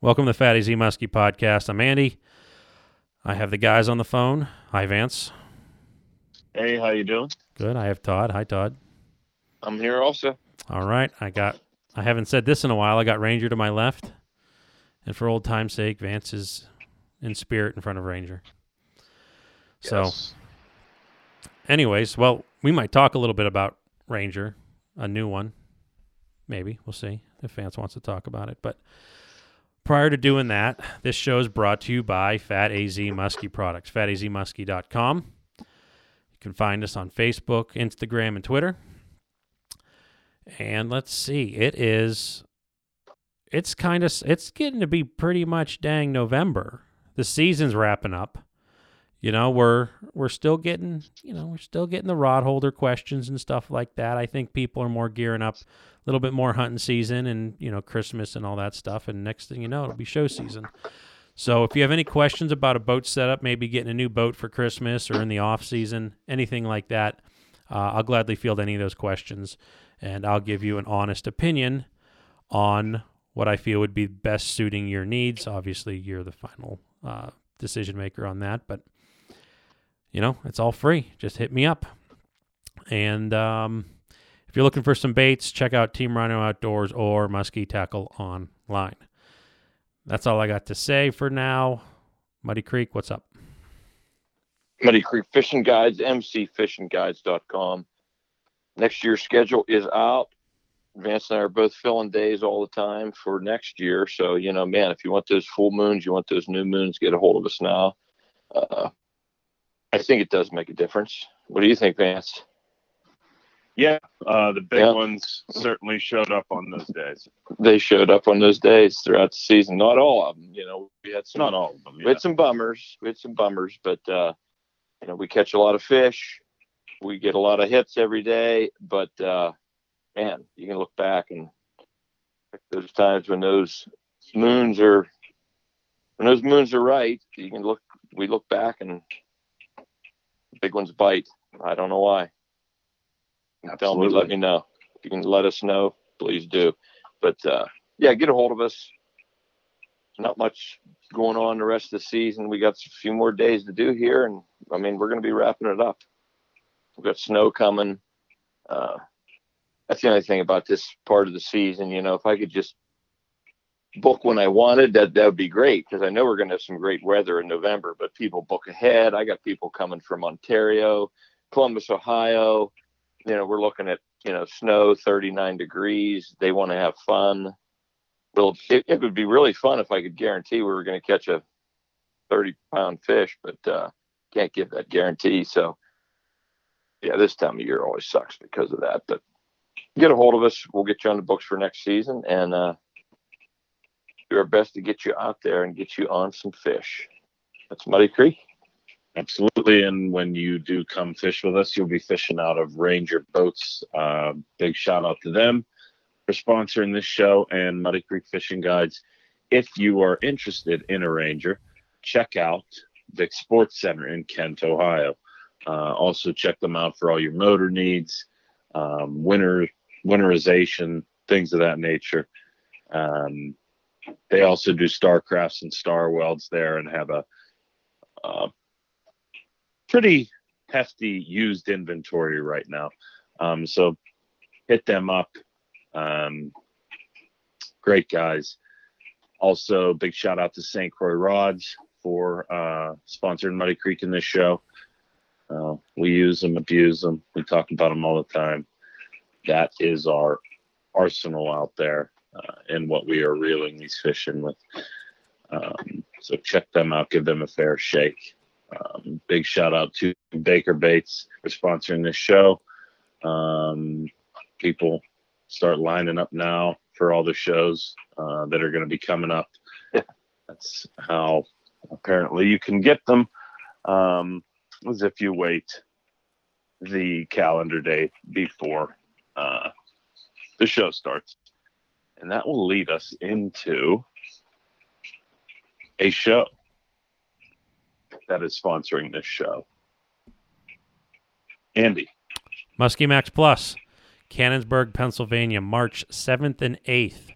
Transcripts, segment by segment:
Welcome to the Fat AZ Muskie podcast. I'm Andy. I have the guys on the phone. Hi, Vance. Hey, how you doing? Good. I have Todd. Hi, Todd. I'm here also. All right. I got. I haven't said this in a while. I got Ranger to my left, and for old time's sake, Vance is in spirit in front of Ranger. So, Yes. anyways, well, we might talk a little bit about Ranger, a new one. Maybe we'll see if Vance wants to talk about it. But prior to doing that, this show is brought to you by Fat AZ Muskie Products. FatAZMuskie.com. You can find us on Facebook, Instagram, and Twitter. And let's see, it is. It's kind of it's getting to be pretty much dang November. The season's wrapping up you know we're we're still getting you know we're still getting the rod holder questions and stuff like that. I think people are more gearing up a little bit more hunting season and you know christmas and all that stuff. And next thing you know it'll be show season. So if you have any questions about a boat setup maybe getting a new boat for christmas or in the off season anything like that uh, i'll gladly field any of those questions. And i'll give you an honest opinion on what i feel would be best suiting your needs. Obviously you're the final uh, decision maker on that but you know, it's all free. Just hit me up. And um, if you're looking for some baits, check out Team Rhino Outdoors or Muskie Tackle online. That's all I got to say for now. Muddy Creek, what's up? Muddy Creek Fishing Guides, mcfishingguides.com. Next year's schedule is out. Vance and I are both filling days all the time for next year. So, you know, man, if you want those full moons, you want those new moons, get a hold of us now. Uh, I think it does make a difference. What do you think, Vance? Yeah, uh, the big Yeah. ones certainly showed up on those days. They showed up on those days throughout the season. Not all of them. You know, we had some Not all of them. We had some bummers. We had some bummers, but uh, you know, we catch a lot of fish. We get a lot of hits every day, but uh, man, you can look back and there's times when those moons are when those moons are right. You can look. We look back and big ones bite. I don't know why. Tell me, let me know. If you can let us know, please do. But uh, yeah, get a hold of us. Not much going on the rest of the season. We got a few more days to do here, and I mean we're going to be wrapping it up. We've got snow coming. Uh, that's the only thing about this part of the season. You know, if I could just book when I wanted, that that would be great because I know we're going to have some great weather in November. But people book ahead. I got people coming from Ontario, Columbus, Ohio. You know, we're looking at you know snow, 39 degrees. They want to have fun. Well, it, it would be really fun if I could guarantee we were going to catch a 30 pound fish, but uh, can't give that guarantee. So, yeah, this time of year always sucks because of that. But get a hold of us. We'll get you on the books for next season and uh, do our best to get you out there and get you on some fish. That's Muddy Creek. Absolutely. And when you do come fish with us, you'll be fishing out of Ranger Boats. Uh, big shout out to them for sponsoring this show and Muddy Creek Fishing Guides. If you are interested in a Ranger, check out Vic Sports Center in Kent, Ohio. Uh, also, check them out for all your motor needs, um, winter winterization, things of that nature. Um, they also do Starcrafts and Star Welds there and have a, pretty hefty used inventory right now. Um, so hit them up. Um, great guys. Also, big shout out to St. Croix Rods for uh, sponsoring Muddy Creek in this show. Uh, we use them, abuse them. We talk about them all the time. That is our arsenal out there and what we are reeling these fish in with. Um, so check them out, give them a fair shake. Um, big shout out to Baker Baits for sponsoring this show. Um, people start lining up now for all the shows uh, that are going to be coming up. That's how apparently you can get them. Um, as if you wait the calendar day before uh, the show starts. And that will lead us into a show that is sponsoring this show. Andy, Muskie Max Plus, Canonsburg, Pennsylvania, March 7th and 8th.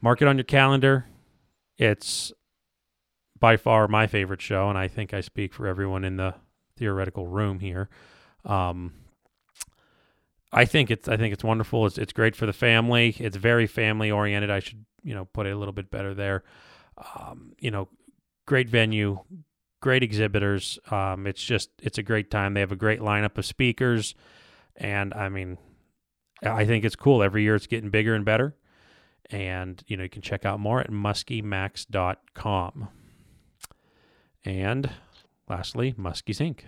Mark it on your calendar. it's by far my favorite show, and I think I speak for everyone in the theoretical room here. Um, I think it's I think it's wonderful. It's it's great for the family. It's very family oriented. I should you know put it a little bit better there. Um, you know, great venue, great exhibitors. Um, it's just it's a great time. They have a great lineup of speakers, and I mean, I think it's cool. Every year it's getting bigger and better. And you know you can check out more at muskiemax.com. And lastly, Muskies Inc.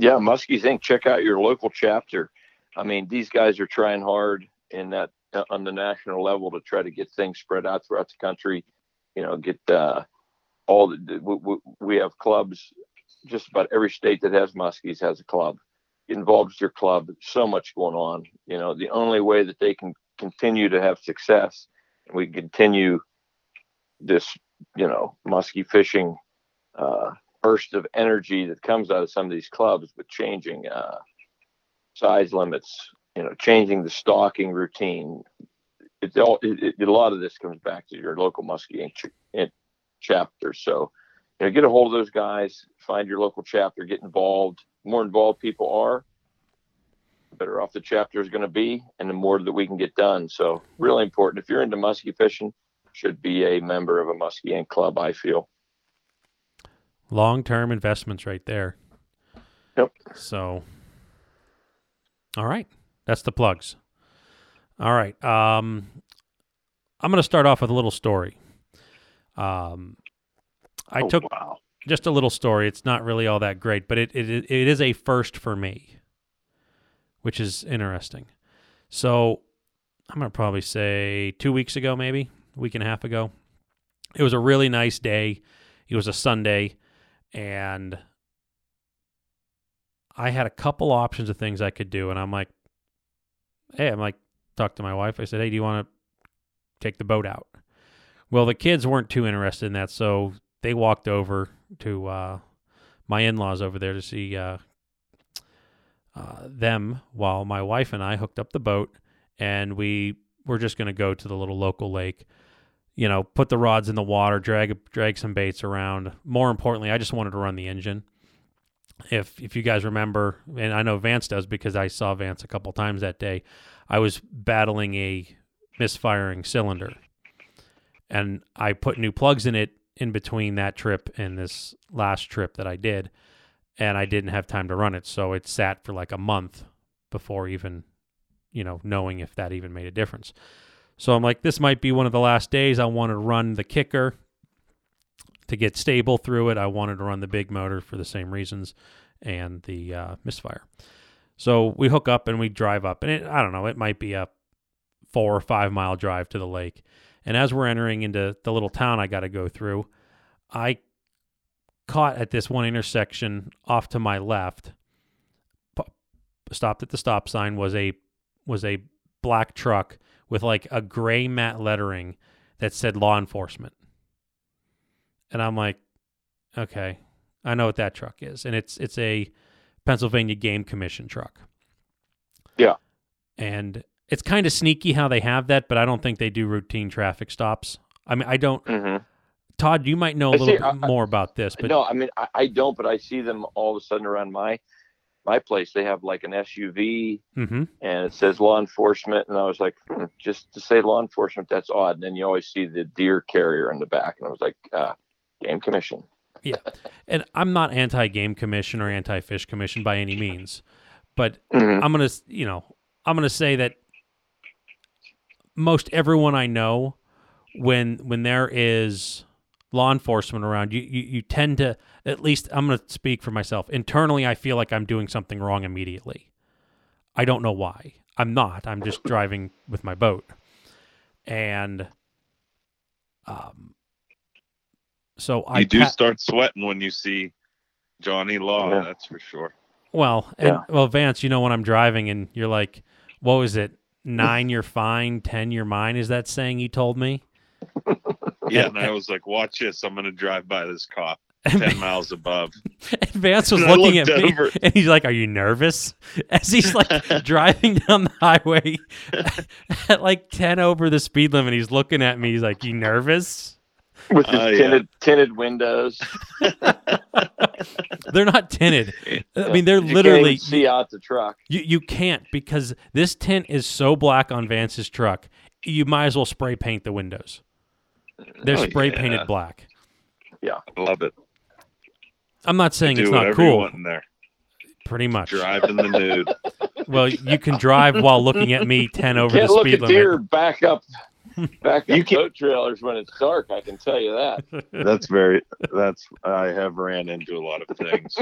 Yeah, Muskies Inc. Check out your local chapter. I mean, these guys are trying hard in that uh, on the national level to try to get things spread out throughout the country. You know, get uh, all the we, we have clubs. Just about every state that has Muskies has a club. Get involved with your club. So much going on. You know, the only way that they can continue to have success and we continue this, you know, muskie fishing uh, burst of energy that comes out of some of these clubs, but changing uh, size limits, you know, changing the stalking routine. It's all it, it, a lot of this comes back to your local muskie ch- chapter. So, you know, get a hold of those guys, find your local chapter, get involved. The more involved people are, the better off the chapter is going to be, and the more that we can get done. So, really important. If you're into muskie fishing, should be a member of a muskie club. I feel long term investments right there. Yep. So, all right, that's the plugs. All right, um, I'm going to start off with a little story. Um, I oh, took wow. just a little story. It's not really all that great, but it, it it is a first for me, which is interesting. So, I'm going to probably say two weeks ago, maybe a week and a half ago. It was a really nice day. It was a Sunday and I had a couple options of things I could do, and I'm like, hey, I'm like, talk to my wife. I said, hey, do you want to take the boat out? Well, the kids weren't too interested in that, so they walked over to uh, my in-laws over there to see uh, uh, them, while my wife and I hooked up the boat, and we were just going to go to the little local lake you know, put the rods in the water, drag drag some baits around. More importantly, I just wanted to run the engine. If if you guys remember, and I know Vance does because I saw Vance a couple times that day, I was battling a misfiring cylinder, and I put new plugs in it in between that trip and this last trip that I did, and I didn't have time to run it, so it sat for like a month before even, you know, knowing if that even made a difference. So I'm like, this might be one of the last days. I want to run the kicker to get stable through it. I wanted to run the big motor for the same reasons and the uh, misfire. So we hook up and we drive up, and it, I don't know, it might be a four or five mile drive to the lake. And as we're entering into the little town I got to go through, I caught at this one intersection off to my left. Stopped at the stop sign was a was a black truck with like a gray matte lettering that said law enforcement. And I'm like, okay, I know what that truck is. And it's it's a Pennsylvania Game Commission truck. Yeah. And it's kind of sneaky how they have that, but I don't think they do routine traffic stops. I mean, I don't. Mm-hmm. Todd, you might know a little see, bit I, more about this, but no, I mean, I, I, don't, but I see them all of a sudden around my my place they have like an SUV mm-hmm. and it says law enforcement and I was like hmm, just to say law enforcement that's odd and then you always see the deer carrier in the back and I was like uh, game commission yeah and I'm not anti game commission or anti fish commission by any means but mm-hmm. I'm gonna you know I'm gonna say that most everyone I know when when there is law enforcement around, you, you, you tend to, at least I'm going to speak for myself. Internally, I feel like I'm doing something wrong immediately. I don't know why. I'm not. I'm just driving with my boat. And um, so I. You do pa- start sweating when you see Johnny Law, yeah. that's for sure. Well, and, yeah. well, Vance, you know when I'm driving and you're like, what was it? Nine, you're fine. Ten, you're mine. Is that saying you told me? Yeah, and I was like, "Watch this! I'm going to drive by this cop." Ten miles above. and Vance was And looking at me, over. and he's like, "Are you nervous?" As he's like driving down the highway at like ten over the speed limit, he's looking at me. He's like, "You nervous?" with his Oh, yeah. tinted tinted windows. They're not tinted. I mean, they're You can't literally even see out the truck. You you can't because this tint is so black on Vance's truck. You might as well spray paint the windows. They're Oh, spray yeah. painted black. Yeah. I love it. I'm not saying Do it's not whatever you cool. want in there. Pretty much. Drive in the nude. Well, you can drive while looking at me ten over Can't the look speed at limit. deer back up back up You can- boat trailers when it's dark. I can tell you that. That's very. That's. I have ran into a lot of things.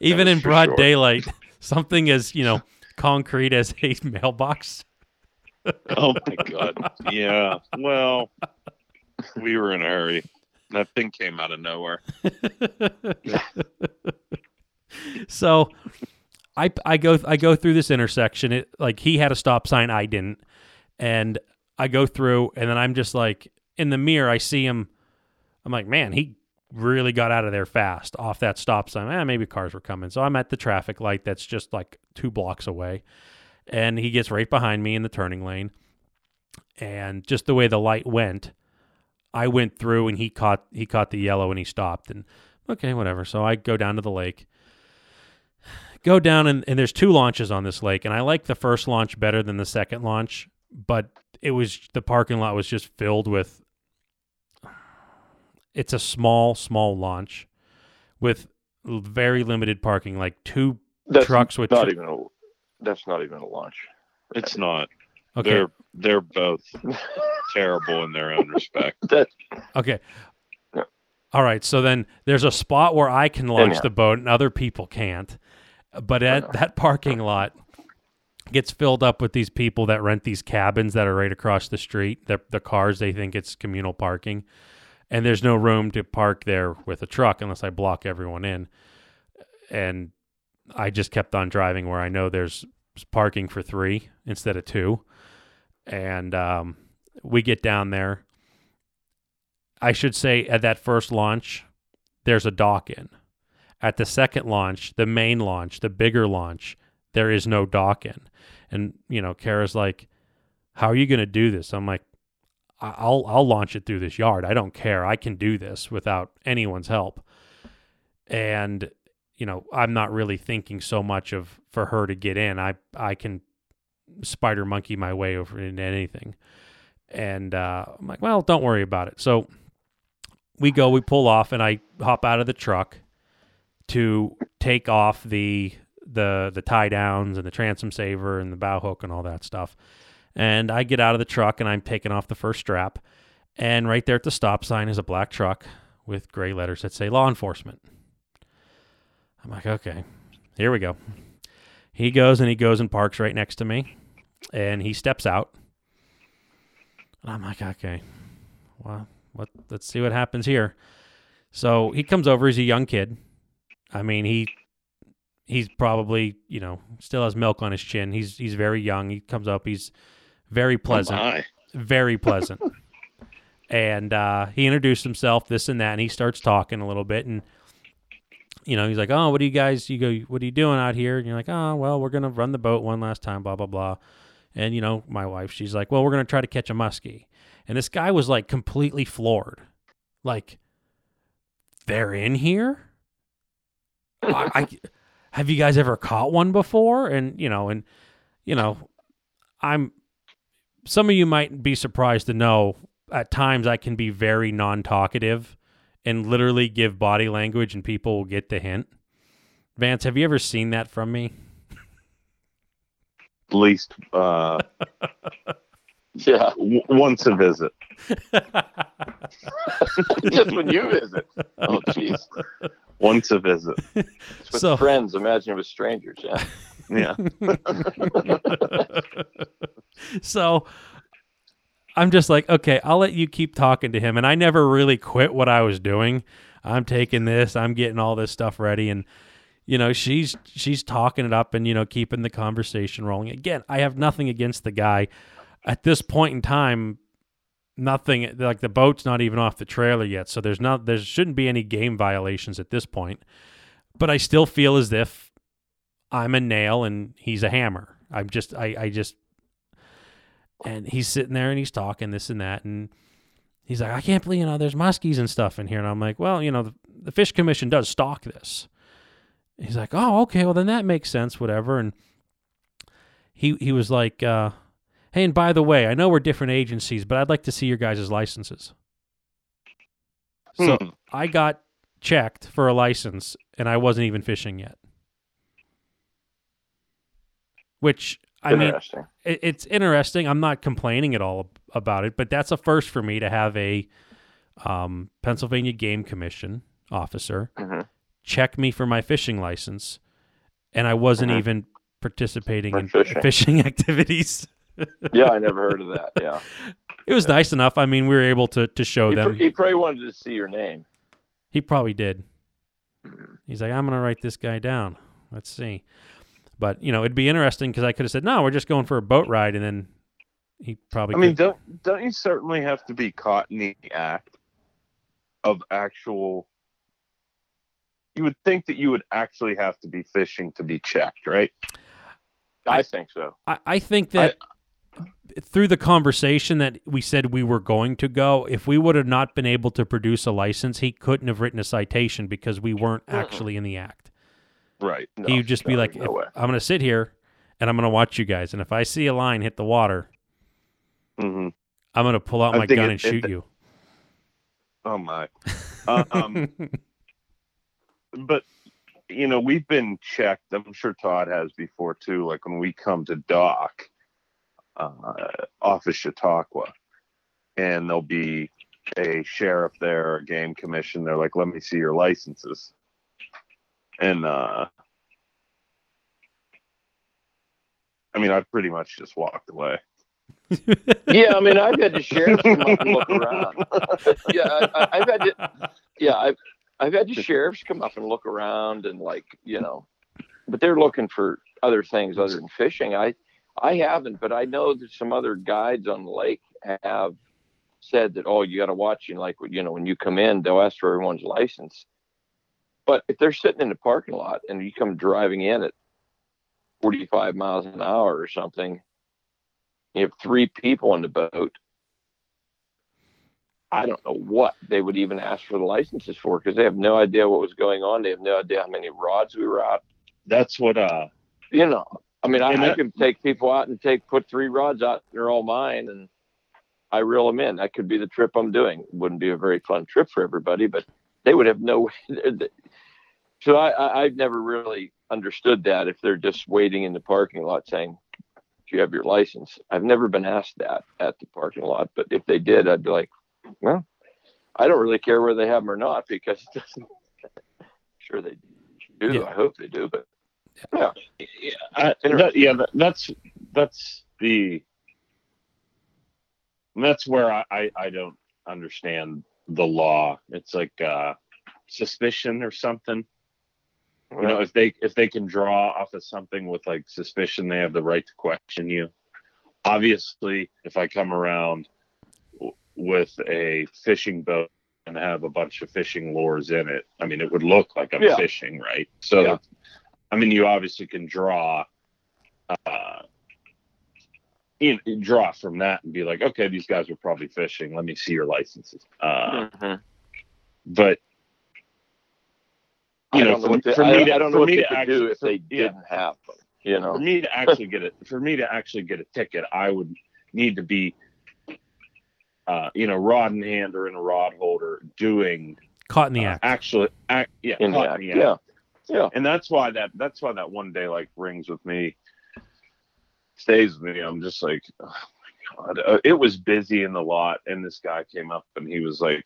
Even in broad sure. daylight, something as you know concrete as a mailbox. Oh my god. Yeah. Well, we were in a hurry. That thing came out of nowhere. so I I go I go through this intersection. It like he had a stop sign, I didn't, and I go through, and then I'm just like in the mirror, I see him. I'm like, man, he really got out of there fast off that stop sign. Eh, maybe cars were coming, so I'm at the traffic light that's just like two blocks away, and he gets right behind me in the turning lane, and just the way the light went. I went through and he caught he caught the yellow and he stopped and okay whatever so I go down to the lake go down and, and there's two launches on this lake and i like the first launch better than the second launch but it was the parking lot was just filled with it's a small small launch with very limited parking like two That's trucks with not tr- even a. That's not even a launch. It's not. okay They're they're both terrible in their own respect. That okay Yeah. all right so then there's a spot where i can launch Anyhow. the boat and other people can't but at that parking lot gets filled up with these people that rent these cabins that are right across the street the, the cars they think it's communal parking and there's no room to park there with a truck unless i block everyone in and i just kept on driving where i know there's parking for three instead of two and um, we get down there i should say at that first launch there's a dock in at the second launch, the main launch, the bigger launch, there is no dock in. And, you know, Kara's like, How are you going to do this? I'm like, "I- I'll, I'll launch it through this yard. I don't care. I can do this without anyone's help. And, you know, I'm not really thinking so much of for her to get in. I, I can spider monkey my way over into anything. And uh, I'm like, well, don't worry about it. So we go, we pull off, and I hop out of the truck to take off the the the tie downs and the transom saver and the bow hook and all that stuff. And I get out of the truck and I'm taking off the first strap. And right there at the stop sign is a black truck with gray letters that say law enforcement. I'm like, okay, here we go. He goes and he goes and parks right next to me. And he steps out. And I'm like, okay, well, what, let's see what happens here. So he comes over. He's a young kid. I mean, he he's probably you know still has milk on his chin. He's he's very young. He comes up. He's very pleasant, Oh very pleasant. and uh, he introduced himself, this and that, and he starts talking a little bit. And you know, he's like, "Oh, what do you guys? You go, what are you doing out here?" And you're like, "Oh, well, we're gonna run the boat one last time." Blah blah blah. And you know, my wife, she's like, "Well, we're gonna try to catch a muskie." And this guy was like completely floored, like, "They're in here." I, I have you guys ever caught one before? And you know, and you know, I'm. Some of you might be surprised to know at times I can be very non-talkative and literally give body language, and people will get the hint. Vance, have you ever seen that from me? At least uh, yeah, w- once a visit. just when you visit. Oh, jeez. Once a visit. It's with So- friends. Imagine with strangers. Yeah. Yeah. so I'm just like, okay, I'll let you keep talking to him. And I never really quit what I was doing. I'm taking this, I'm getting all this stuff ready. And, you know, she's she's talking it up and, you know, keeping the conversation rolling. Again, I have nothing against the guy. At this point in time, nothing like the boat's not even off the trailer yet, so there's not there shouldn't be any game violations at this point. But I still feel as if I'm a nail and he's a hammer. I'm just I I just and he's sitting there and he's talking this and that and he's like I can't believe you know there's muskies and stuff in here and I'm like well you know the, the fish commission does stock this. He's like oh okay well then that makes sense whatever and he he was like uh Hey, and by the way, I know we're different agencies, but I'd like to see your guys' licenses. So Hmm. I got checked for a license, and I wasn't even fishing yet. Which I mean, it, it's interesting. I'm not complaining at all about it, but that's a first for me to have a um, Pennsylvania Game Commission officer Mhm. check me for my fishing license, and I wasn't Mhm. even participating For in fishing. fishing activities. yeah, I never heard of that. Yeah, It was nice enough. I mean, we were able to to show he, pr- them. he probably wanted to see your name. He probably did. Mm-hmm. He's like, I'm gonna write this guy down. Let's see. But you know, it'd be interesting because I could have said, no, we're just going for a boat ride, and then he probably. I mean, could- don't don't you certainly have to be caught in the act of actual? You would think that you would actually have to be fishing to be checked, right? I think so. I, I think that through the conversation that we said we were going to go, if we would have not been able to produce a license, he couldn't have written a citation because we weren't mm-hmm. actually in the act. Right. No, he would just be like, no I'm going to sit here and I'm going to watch you guys, and if I see a line hit the water, hmm I'm going to pull out I my gun it- and shoot it- you. Oh my. um, but you know, we've been checked. I'm sure Todd has before too. Like when we come to dock uh, off of Chautauqua, and there'll be a sheriff there, a game commission. They're like, "Let me see your licenses," and uh, I mean, I pretty much just walked away. yeah, I mean, I've had the sheriffs come up and look around. yeah, I, I've had to, yeah, I've I've had the sheriffs come up and look around and like you know, but they're looking for other things other than fishing. I I haven't, but I know that some other guides on the lake have said that oh, you got to watch you like you know when you come in, they'll ask for everyone's license. But if they're sitting in the parking lot and you come driving in at 45 miles an hour or something, you have three people on the boat. I don't know what they would even ask for the licenses for because they have no idea what was going on. They have no idea how many rods we were out. That's what uh You know, I mean, I, I that- could take people out and take put three rods out. They're all mine, and I reel them in. That could be the trip I'm doing. Wouldn't be a very fun trip for everybody, but they would have no. so I, I I've never really understood that if they're just waiting in the parking lot saying, "Do you have your license?" I've never been asked that at the parking lot, but if they did, I'd be like, "Well, I don't really care whether they have them or not because it doesn't." sure they do. Yeah. I hope they do, but yeah. yeah, I, that, yeah, that, that's that's the that's where I, I I don't understand the law. It's like uh suspicion or something. You know, if they if they can draw off of something with like suspicion, they have the right to question you. Obviously, if I come around w- with a fishing boat and have a bunch of fishing lures in it, I mean, it would look like I'm Yeah. fishing, right? So, Yeah. I mean, you obviously can draw, uh, you know, draw from that and be like, okay, these guys are probably fishing. Let me see your licenses. Uh, Mhm. but you know, know for, what they, for I, me to, I don't for know what me they to could actually, do if they yeah, didn't have them. You know, for me to actually get it, for me to actually get a ticket, I would need to be, uh, you know, rod in hand or in a rod holder doing Caught in the uh, act. actually, act, yeah, in the caught act. in the Yeah, yeah. and that's why that that's why that one day like rings with me, stays with me. I'm just like, oh my god, uh, it was busy in the lot, and this guy came up and he was like.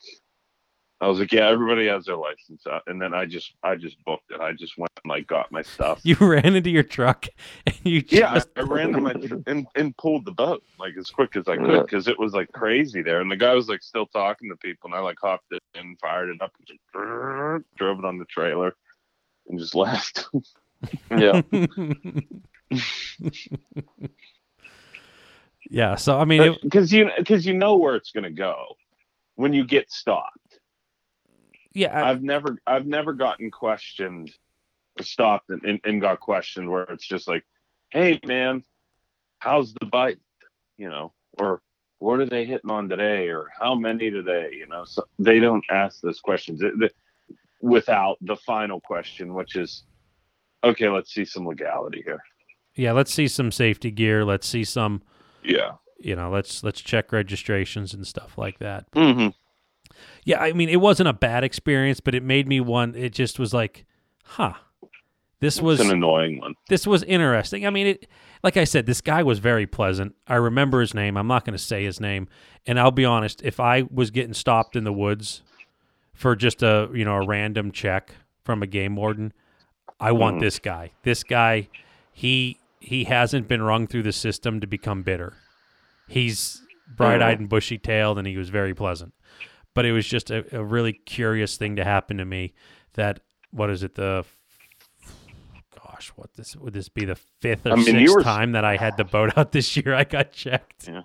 I was like, yeah, everybody has their license, uh, and then I just, I just booked it. I just went and like got my stuff. You ran into your truck and you just Yeah, I, I ran into my tr- and, and pulled the boat like as quick as I could because it was like crazy there, and the guy was like still talking to people, and I like hopped it and fired it up, and just drove it on the trailer, and just left. yeah. Yeah. So I mean, it, because you because you know where it's going to go when you get stopped. Yeah. I- I've never I've never gotten questioned, or stopped and, and, and got questioned where it's just like, hey man, how's the bite? You know, or what are they hitting on today, or how many today? You know, so they don't ask those questions It- the- without the final question, which is, okay, let's see some legality here. yeah. Let's see some safety gear. Let's see some. Yeah. You know, let's let's check registrations and stuff like that. Mm-hmm. Yeah, I mean, it wasn't a bad experience, but it made me one. It just was like, huh, this was It's an annoying one. this was interesting. I mean, it like I said, this guy was very pleasant. I remember his name. I'm not going to say his name, and I'll be honest. If I was getting stopped in the woods for just a you know a random check from a game warden, I want Mhm. this guy. This guy, he he hasn't been rung through the system to become bitter. He's bright eyed and bushy tailed, and he was very pleasant. But it was just a, a really curious thing to happen to me. That what is it the gosh, what this would this be the fifth or I mean, sixth were- time that I had the boat out this year? I got checked. Yeah.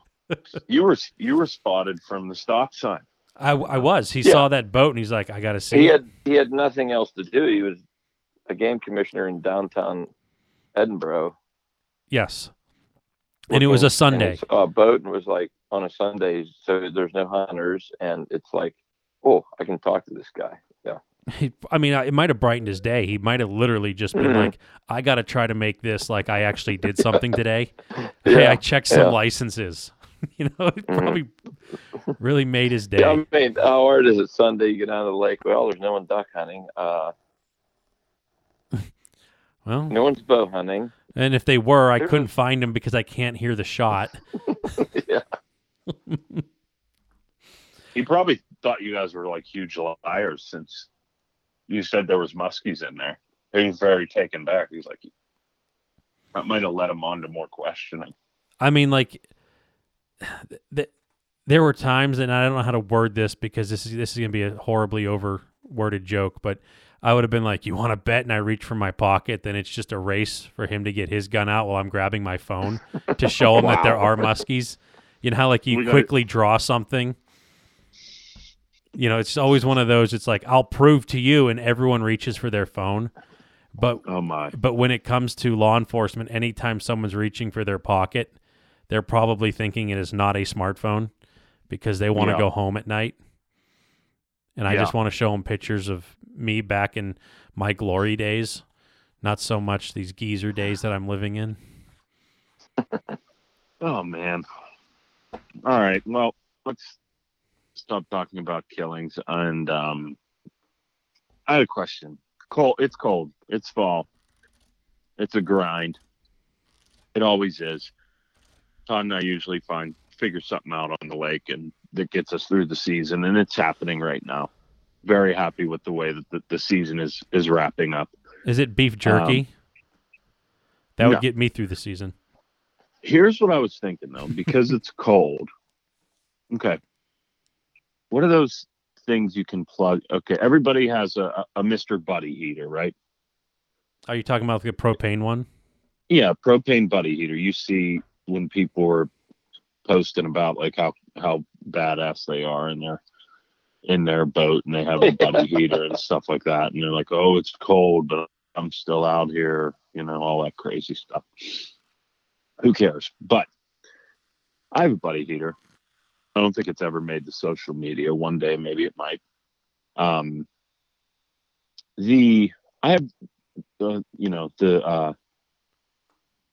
You were you were spotted from the stop sign. I, I was. He Yeah. saw that boat and he's like, I got to see. He it." had he had nothing else to do. He was a game commissioner in downtown Edinboro. yes, and it was a Sunday. saw a uh, boat and was like on a Sunday, so there's no hunters, and it's like, oh, I can talk to this guy. Yeah, He, I mean, it might have brightened his day. He might have literally just been Mhm. like, I got to try to make this like I actually did something today. hey, I checked some yeah. licenses. you know, it Mhm. probably really made his day. yeah. I mean, how hard is it Sunday? You get out to the lake. Well, there's no one duck hunting. Uh, well, no one's bow hunting. and if they were, I couldn't find them because I can't hear the shot. yeah, He probably thought you guys were like huge liars since you said there was muskies in there. He was very taken back. He's like, that might have led him on to more questioning. I mean, like, th- th- there were times, and I don't know how to word this because this is this is gonna be a horribly over worded joke, but I would have been like, "You want to bet?" And I reach for my pocket, then it's just a race for him to get his gun out while I'm grabbing my phone to show him that there are muskies. You know how like you quickly draw something. You know, it's always one of those. It's like I'll prove to you, and everyone reaches for their phone, but Oh my. but when it comes to law enforcement, anytime someone's reaching for their pocket, they're probably thinking it is not a smartphone because they want to Yeah. go home at night. And I Yeah. just want to show them pictures of me back in my glory days, not so much these geezer days that I'm living in. Oh man. All right. Well, let's stop talking about killings. And um, I had a question. Cold. It's cold. It's fall. It's a grind. It always is. Todd and I usually find figure something out on the lake, and that gets us through the season. And it's happening right now. Very happy with the way that the, the season is is wrapping up. Is it beef jerky? that would no. get me through the season. Here's what I was thinking though, because it's cold. Okay. What are those things you can plug? Okay, everybody has a, a Mr. Buddy heater, right? Are you talking about the propane one? Yeah, propane buddy heater. You see when people are posting about like how how badass they are in their in their boat and they have a buddy heater and stuff like that, and they're like, "Oh, it's cold, but I'm still out here," you know, all that crazy stuff. Who cares? But I have a buddy heater. I don't think it's ever made to social media. One day, maybe it might. Um, the I have the you know the uh,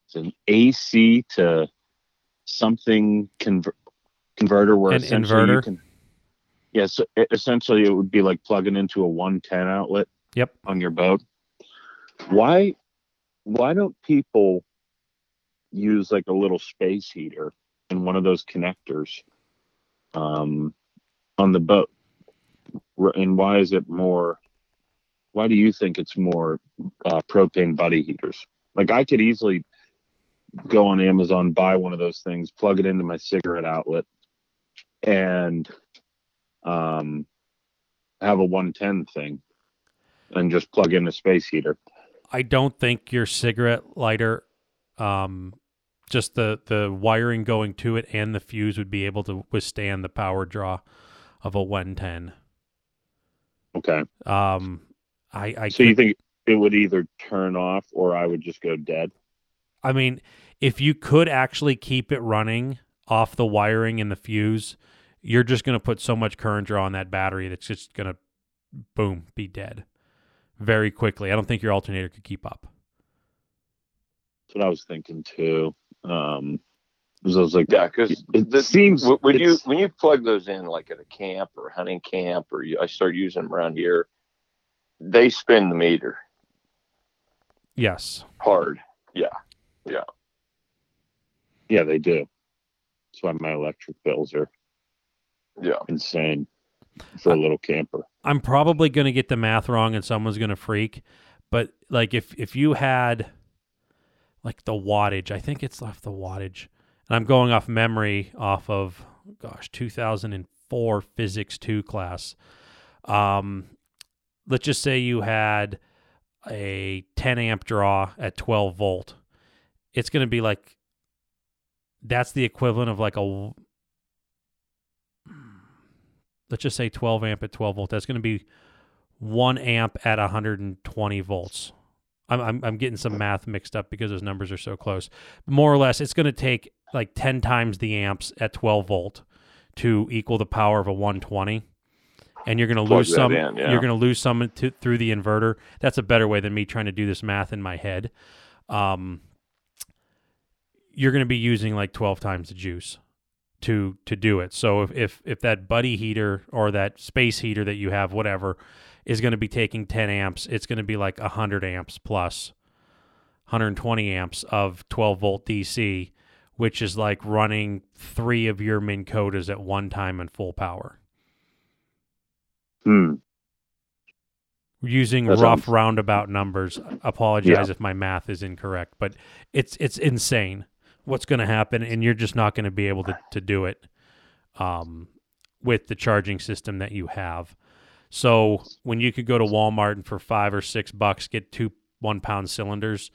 it's an AC to something conver- converter where An inverter? can. Yes, e- essentially it would be like plugging into a 110 outlet. Yep. On your boat. Why? Why don't people use like a little space heater and one of those connectors um, on the boat? And why is it more? Why do you think it's more uh, propane buddy heaters? Like I could easily go on Amazon, buy one of those things, plug it into my cigarette outlet, and um, have a 110 thing, and just plug in a space heater. I don't think your cigarette lighter um, just the the wiring going to it and the fuse would be able to withstand the power draw of a 110. Okay. Um, I I So you think it would either turn off or I would just go dead? I mean, if you could actually keep it running off the wiring and the fuse, you're just going to put so much current draw on that battery that's just going to boom be dead very quickly. I don't think your alternator could keep up. That's what I was thinking too. Um, 'cause I was like, Yeah, because it seems when you when you plug those in like at a camp or a hunting camp or you, I start using them around here, they spin the meter Yes. hard. Yeah. Yeah. Yeah, they do. That's why my electric bills are Yeah, insane for a little camper. I'm probably going to get the math wrong and someone's going to freak, but like if if you had like the wattage, I think it's off the wattage. And I'm going off memory off of gosh, 2004 physics 2 class. Um let's just say you had a 10 amp draw at 12 volt. It's going to be like that's the equivalent of like a let's just say 12 amp at 12 volt. That's going to be one amp at 120 volts. I'm, I'm, I'm getting some math mixed up because those numbers are so close. More or less, it's going to take like 10 times the amps at 12 volt to equal the power of a 120. And you're going to lose some. in, yeah. You're going to lose some to, through the inverter. That's a better way than me trying to do this math in my head. Um, you're going to be using like 12 times the juice to to do it. So if if, if that buddy heater or that space heater that you have, whatever, is going to be taking 10 amps, it's going to be like 100 amps plus 120 amps of 12 volt DC, which is like running three of your Minn Kotas at one time in full power. Hmm. Using That rough sounds- roundabout numbers. Apologize Yeah. if my math is incorrect, but it's it's insane what's going to happen, and you're just not going to be able to to do it um, with the charging system that you have. So when you could go to Walmart and for five or six bucks get two one pound cylinders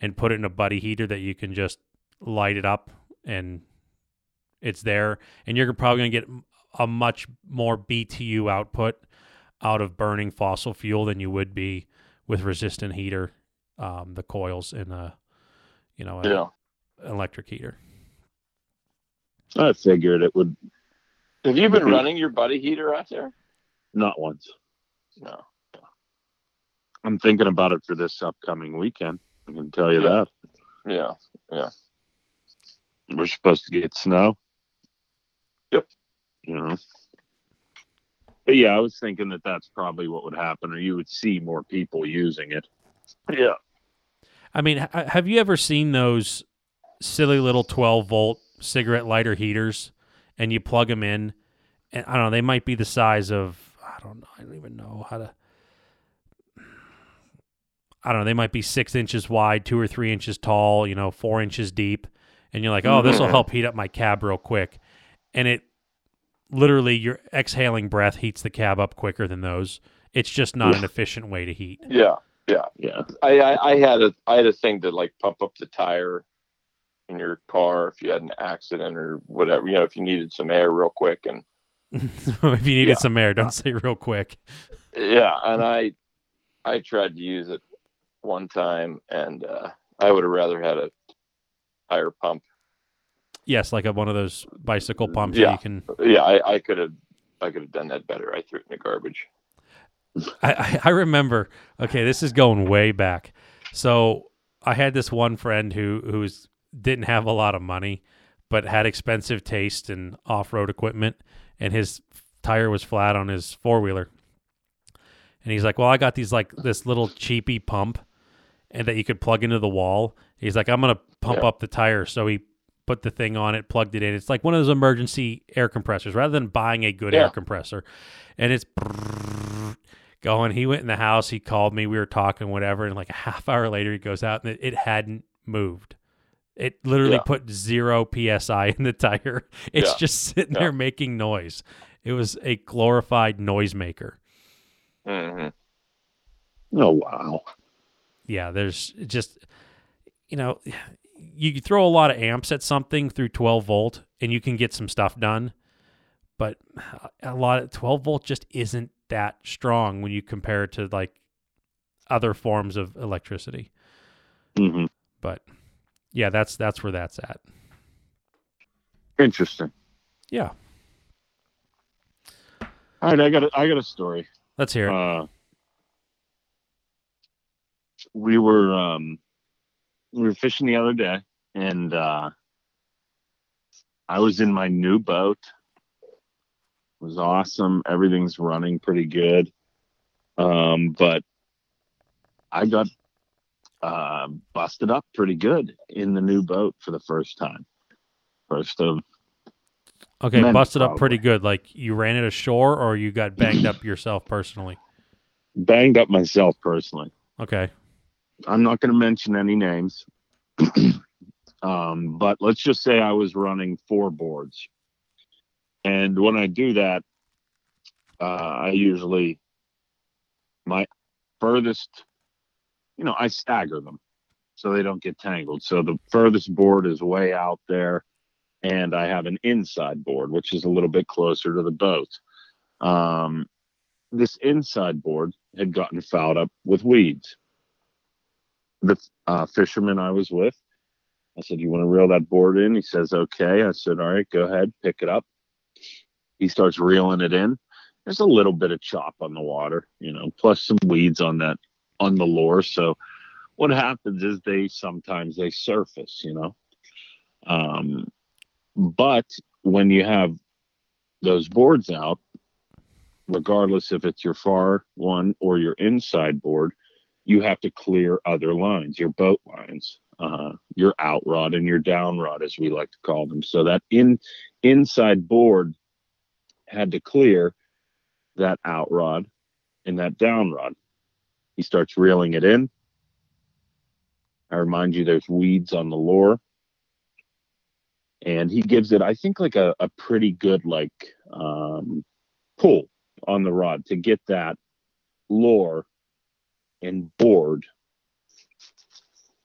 and put it in a buddy heater that you can just light it up and it's there, and you're probably going to get a much more BTU output out of burning fossil fuel than you would be with resistant heater, um, the coils in a you know a, yeah. electric heater. I figured it would Have you been running your buddy heater out there? Not once. No. I'm thinking about it for this upcoming weekend. I can tell you Yeah. that. Yeah. Yeah. We're supposed to get snow. Yep. You know. But yeah, I was thinking that that's probably what would happen, or you would see more people using it. Yeah. I mean, have you ever seen those silly little 12 volt cigarette lighter heaters and you plug them in? And I don't know, they might be the size of, I don't know, I don't even know how to. I don't know, they might be six inches wide, two or three inches tall, you know, four inches deep. And you're like, oh, this will Mhm. help heat up my cab real quick. And it literally, your exhaling breath heats the cab up quicker than those. It's just not an efficient way to heat. Yeah. Yeah. I, I I had a I had a thing to like pump up the tire in your car if you had an accident or whatever. You know, if you needed some air real quick and if you needed Yeah. some air, don't say real quick. yeah, and I I tried to use it one time and uh, I would have rather had a tire pump. Yes, like a, one of those bicycle pumps Yeah. that you can. Yeah, I, I could have I could have done that better. I threw it in the garbage. I, I, remember. Okay, this is going way back. So I had this one friend who who didn't have a lot of money, but had expensive taste in off road equipment, and his tire was flat on his four wheeler. And he's like, "Well, I got these like this little cheapy pump, and that you could plug into the wall." He's like, "I'm gonna pump Yeah. up the tire." So he put the thing on it, plugged it in. It's like one of those emergency air compressors, rather than buying a good air compressor, and it's going. He went in the house. He called me. We were talking, whatever. And like a half hour later, he goes out and it, it hadn't moved. It literally Yeah. put zero psi in the tire. It's Yeah. just sitting Yeah. there making noise. It was a glorified noisemaker. hmm Oh wow. Yeah, there's just, you know, you throw a lot of amps at something through 12 volt and you can get some stuff done. But a lot of 12 volt just isn't that strong when you compare it to like other forms of electricity. hmm But yeah, that's that's where that's at. Interesting. Yeah. All right, I got a, I got a story. Let's hear it. Uh, we were um, we were fishing the other day, and uh, I was in my new boat. It was awesome. Everything's running pretty good. Um, but I got uh, busted up pretty good in the new boat for the first time. First of okay, men, busted up pretty good. Like you ran it ashore or you got banged up yourself personally. banged up myself personally. Okay. I'm not going to mention any names. um, but let's just say I was running four boards. And when I do that, uh, I usually, my furthest, you know, I stagger them so they don't get tangled. So the furthest board is way out there. And I have an inside board, which is a little bit closer to the boat. Um, this inside board had gotten fouled up with weeds the uh, fisherman I was with. I said, "You want to reel that board in?" He says, "Okay." I said, "All right, go ahead, pick it up." He starts reeling it in. There's a little bit of chop on the water, you know, plus some weeds on that on the lure. So what happens is they sometimes they surface, you know. Um, but when you have those boards out, regardless if it's your far one or your inside board, you have to clear other lines, your boat lines, uh, your out rod and your down rod, as we like to call them. So that in inside board had to clear that out rod and that down rod. He starts reeling it in. I remind you, there's weeds on the lure. And he gives it, I think, like a, a pretty good like um, pull on the rod to get that lure and board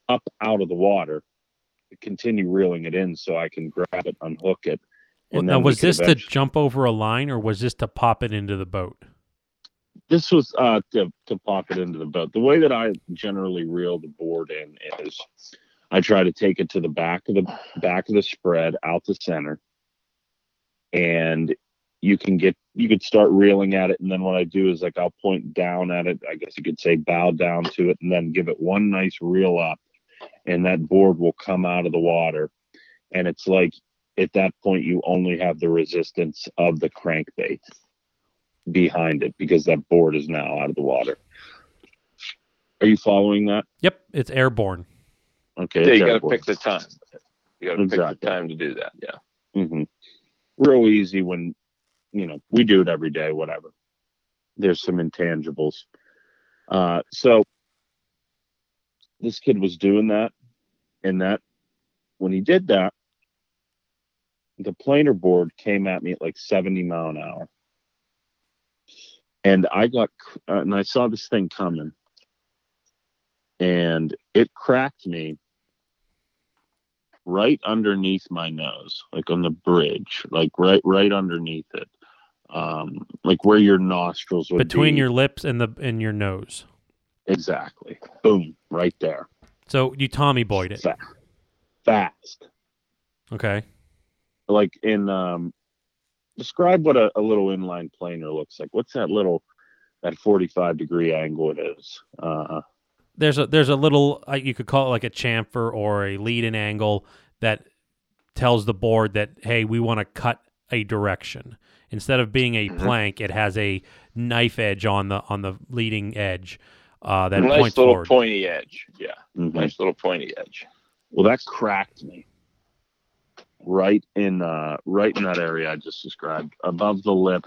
up out of the water continue reeling it in so I can grab it, unhook it. Well, and now, then was this to jump over a line or was this to pop it into the boat? This was uh to, to pop it into the boat. The way that I generally reel the board in is I try to take it to the back of the back of the spread out the center. And you can get you could start reeling at it and then what I do is like I'll point down at it. I guess you could say bow down to it and then give it one nice reel up and that board will come out of the water. And it's like at that point you only have the resistance of the crankbait behind it because that board is now out of the water. Are you following that? Yep, it's airborne. Okay. Yeah, you got to pick the time. You got to pick the time to do that. Yeah. Mm-hmm. Real easy when, you know, we do it every day, whatever. There's some intangibles. Uh, so this kid was doing that, and that when he did that, the planer board came at me at like 70 mile an hour. And I got, uh, and I saw this thing coming, and it cracked me right underneath my nose, like on the bridge, like right right underneath it, um, like where your nostrils would Between be. your lips and the and your nose. exactly, boom, right there, So you Tommy Boyed it. Fa- fast, Okay. like in um, describe what a, a little inline planer looks like. What's that little that forty five degree angle it is? Uh, There's a there's a little uh, you could call it like a chamfer or a lead in angle that tells the board that hey we want to cut a direction instead of being a Mhm. plank it has a knife edge on the on the leading edge uh, that nice points little forward. pointy edge. Yeah. mhm. Nice little pointy edge. Well, that cracked me right in uh, right in that area I just described, above the lip,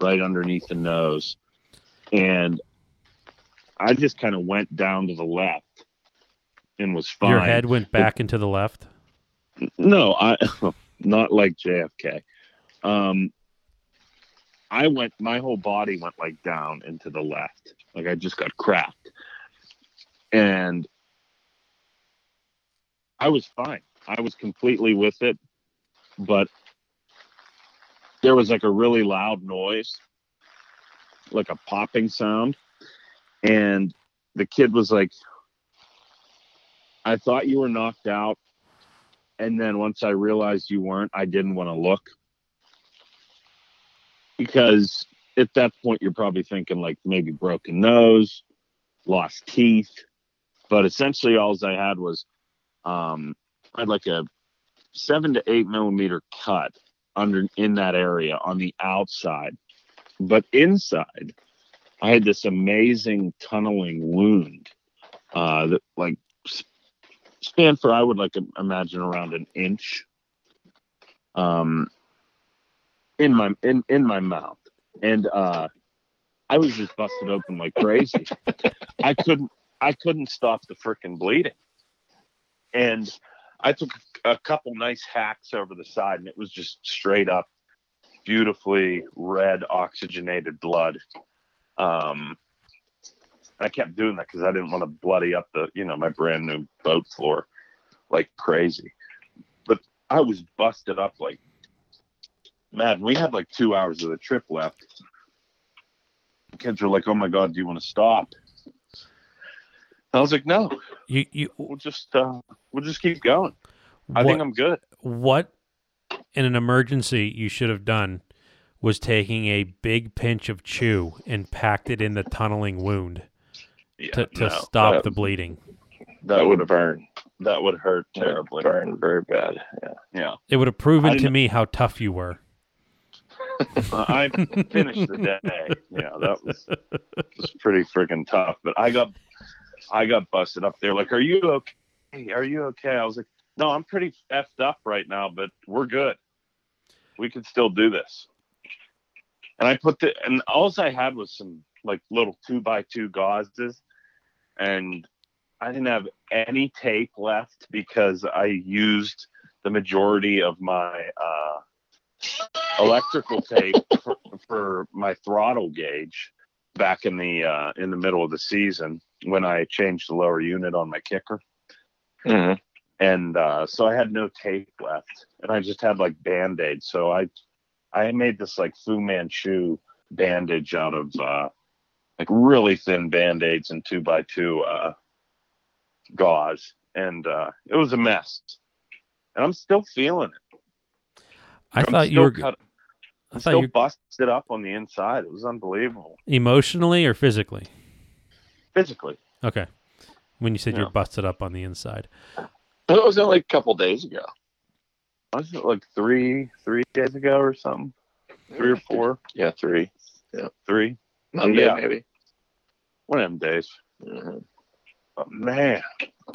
right underneath the nose, and I just kind of went down to the left and was fine. Your head went back into the left. No, I not like JFK. Um, I went. My whole body went like down into the left. Like I just got cracked, and I was fine. I was completely with it, but there was like a really loud noise, like a popping sound, and the kid was like, "I thought you were knocked out." And then once I realized you weren't, I didn't want to look because at that point you're probably thinking like maybe broken nose, lost teeth, but essentially all I had was um, I had like a seven to eight millimeter cut under in that area on the outside, but inside I had this amazing tunneling wound uh, that like span for I would like imagine around an inch. Um, in my in in my mouth, and uh, I was just busted open like crazy. I couldn't I couldn't stop the freaking bleeding, and I took a couple nice hacks over the side, and it was just straight up beautifully red oxygenated blood. Um, I kept doing that because I didn't want to bloody up the, you know, my brand new boat floor like crazy. But I was busted up like mad. We had like two hours of the trip left. Kids were like, "Oh my god, do you want to stop?" I was like, "No, you you we'll just uh, we'll just keep going. what, I think I'm good." what in an emergency you should have done was taking a big pinch of chew and packed it in the tunneling wound Yeah, to, to no, stop that, the bleeding. that would burn. That would hurt terribly. Burned very bad. Yeah. Yeah, It would have proven to me how tough you were. I finished the day. Yeah, that was was pretty freaking tough. But I got I got busted up there. Like, are you okay? Are you okay? I was like, no, I'm pretty effed up right now, but we're good. We can still do this. And I put the and all I had was some like little two by two gauzes, and I didn't have any tape left because I used the majority of my uh, electrical tape for, for my throttle gauge back in the uh, in the middle of the season when I changed the lower unit on my kicker, Mhm. and uh, so I had no tape left, and I just had like band aids. So I I made this like Fu Manchu bandage out of uh, like really thin band aids and two by two uh, gauze, and uh, it was a mess. And I'm still feeling it. I I'm thought you were cut, I still you busted up on the inside. It was unbelievable. emotionally or physically. Physically. Okay. When you said Yeah. you're busted up on the inside. It was only a couple days ago. Was it like three three days ago or something? Three or four? Yeah, three. Yeah, Three? Monday Yeah. maybe. One of them days. Mhm. But man.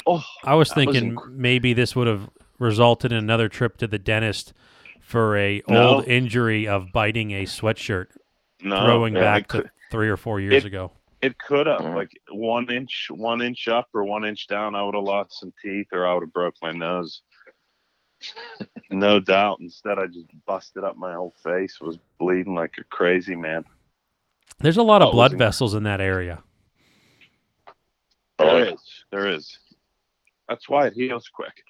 Oh I was That was thinking inc- maybe this would have resulted in another trip to the dentist for a No. old injury of biting a sweatshirt no. throwing man, back could, to three or four years it- ago. it could have like one inch one inch up or one inch down, I would have lost some teeth or I would have broke my nose. no doubt. Instead I just busted up my whole face, was bleeding like a crazy man. There's a lot Oh, of it blood vessels in that area. There Oh, is. There is. That's why it heals quick.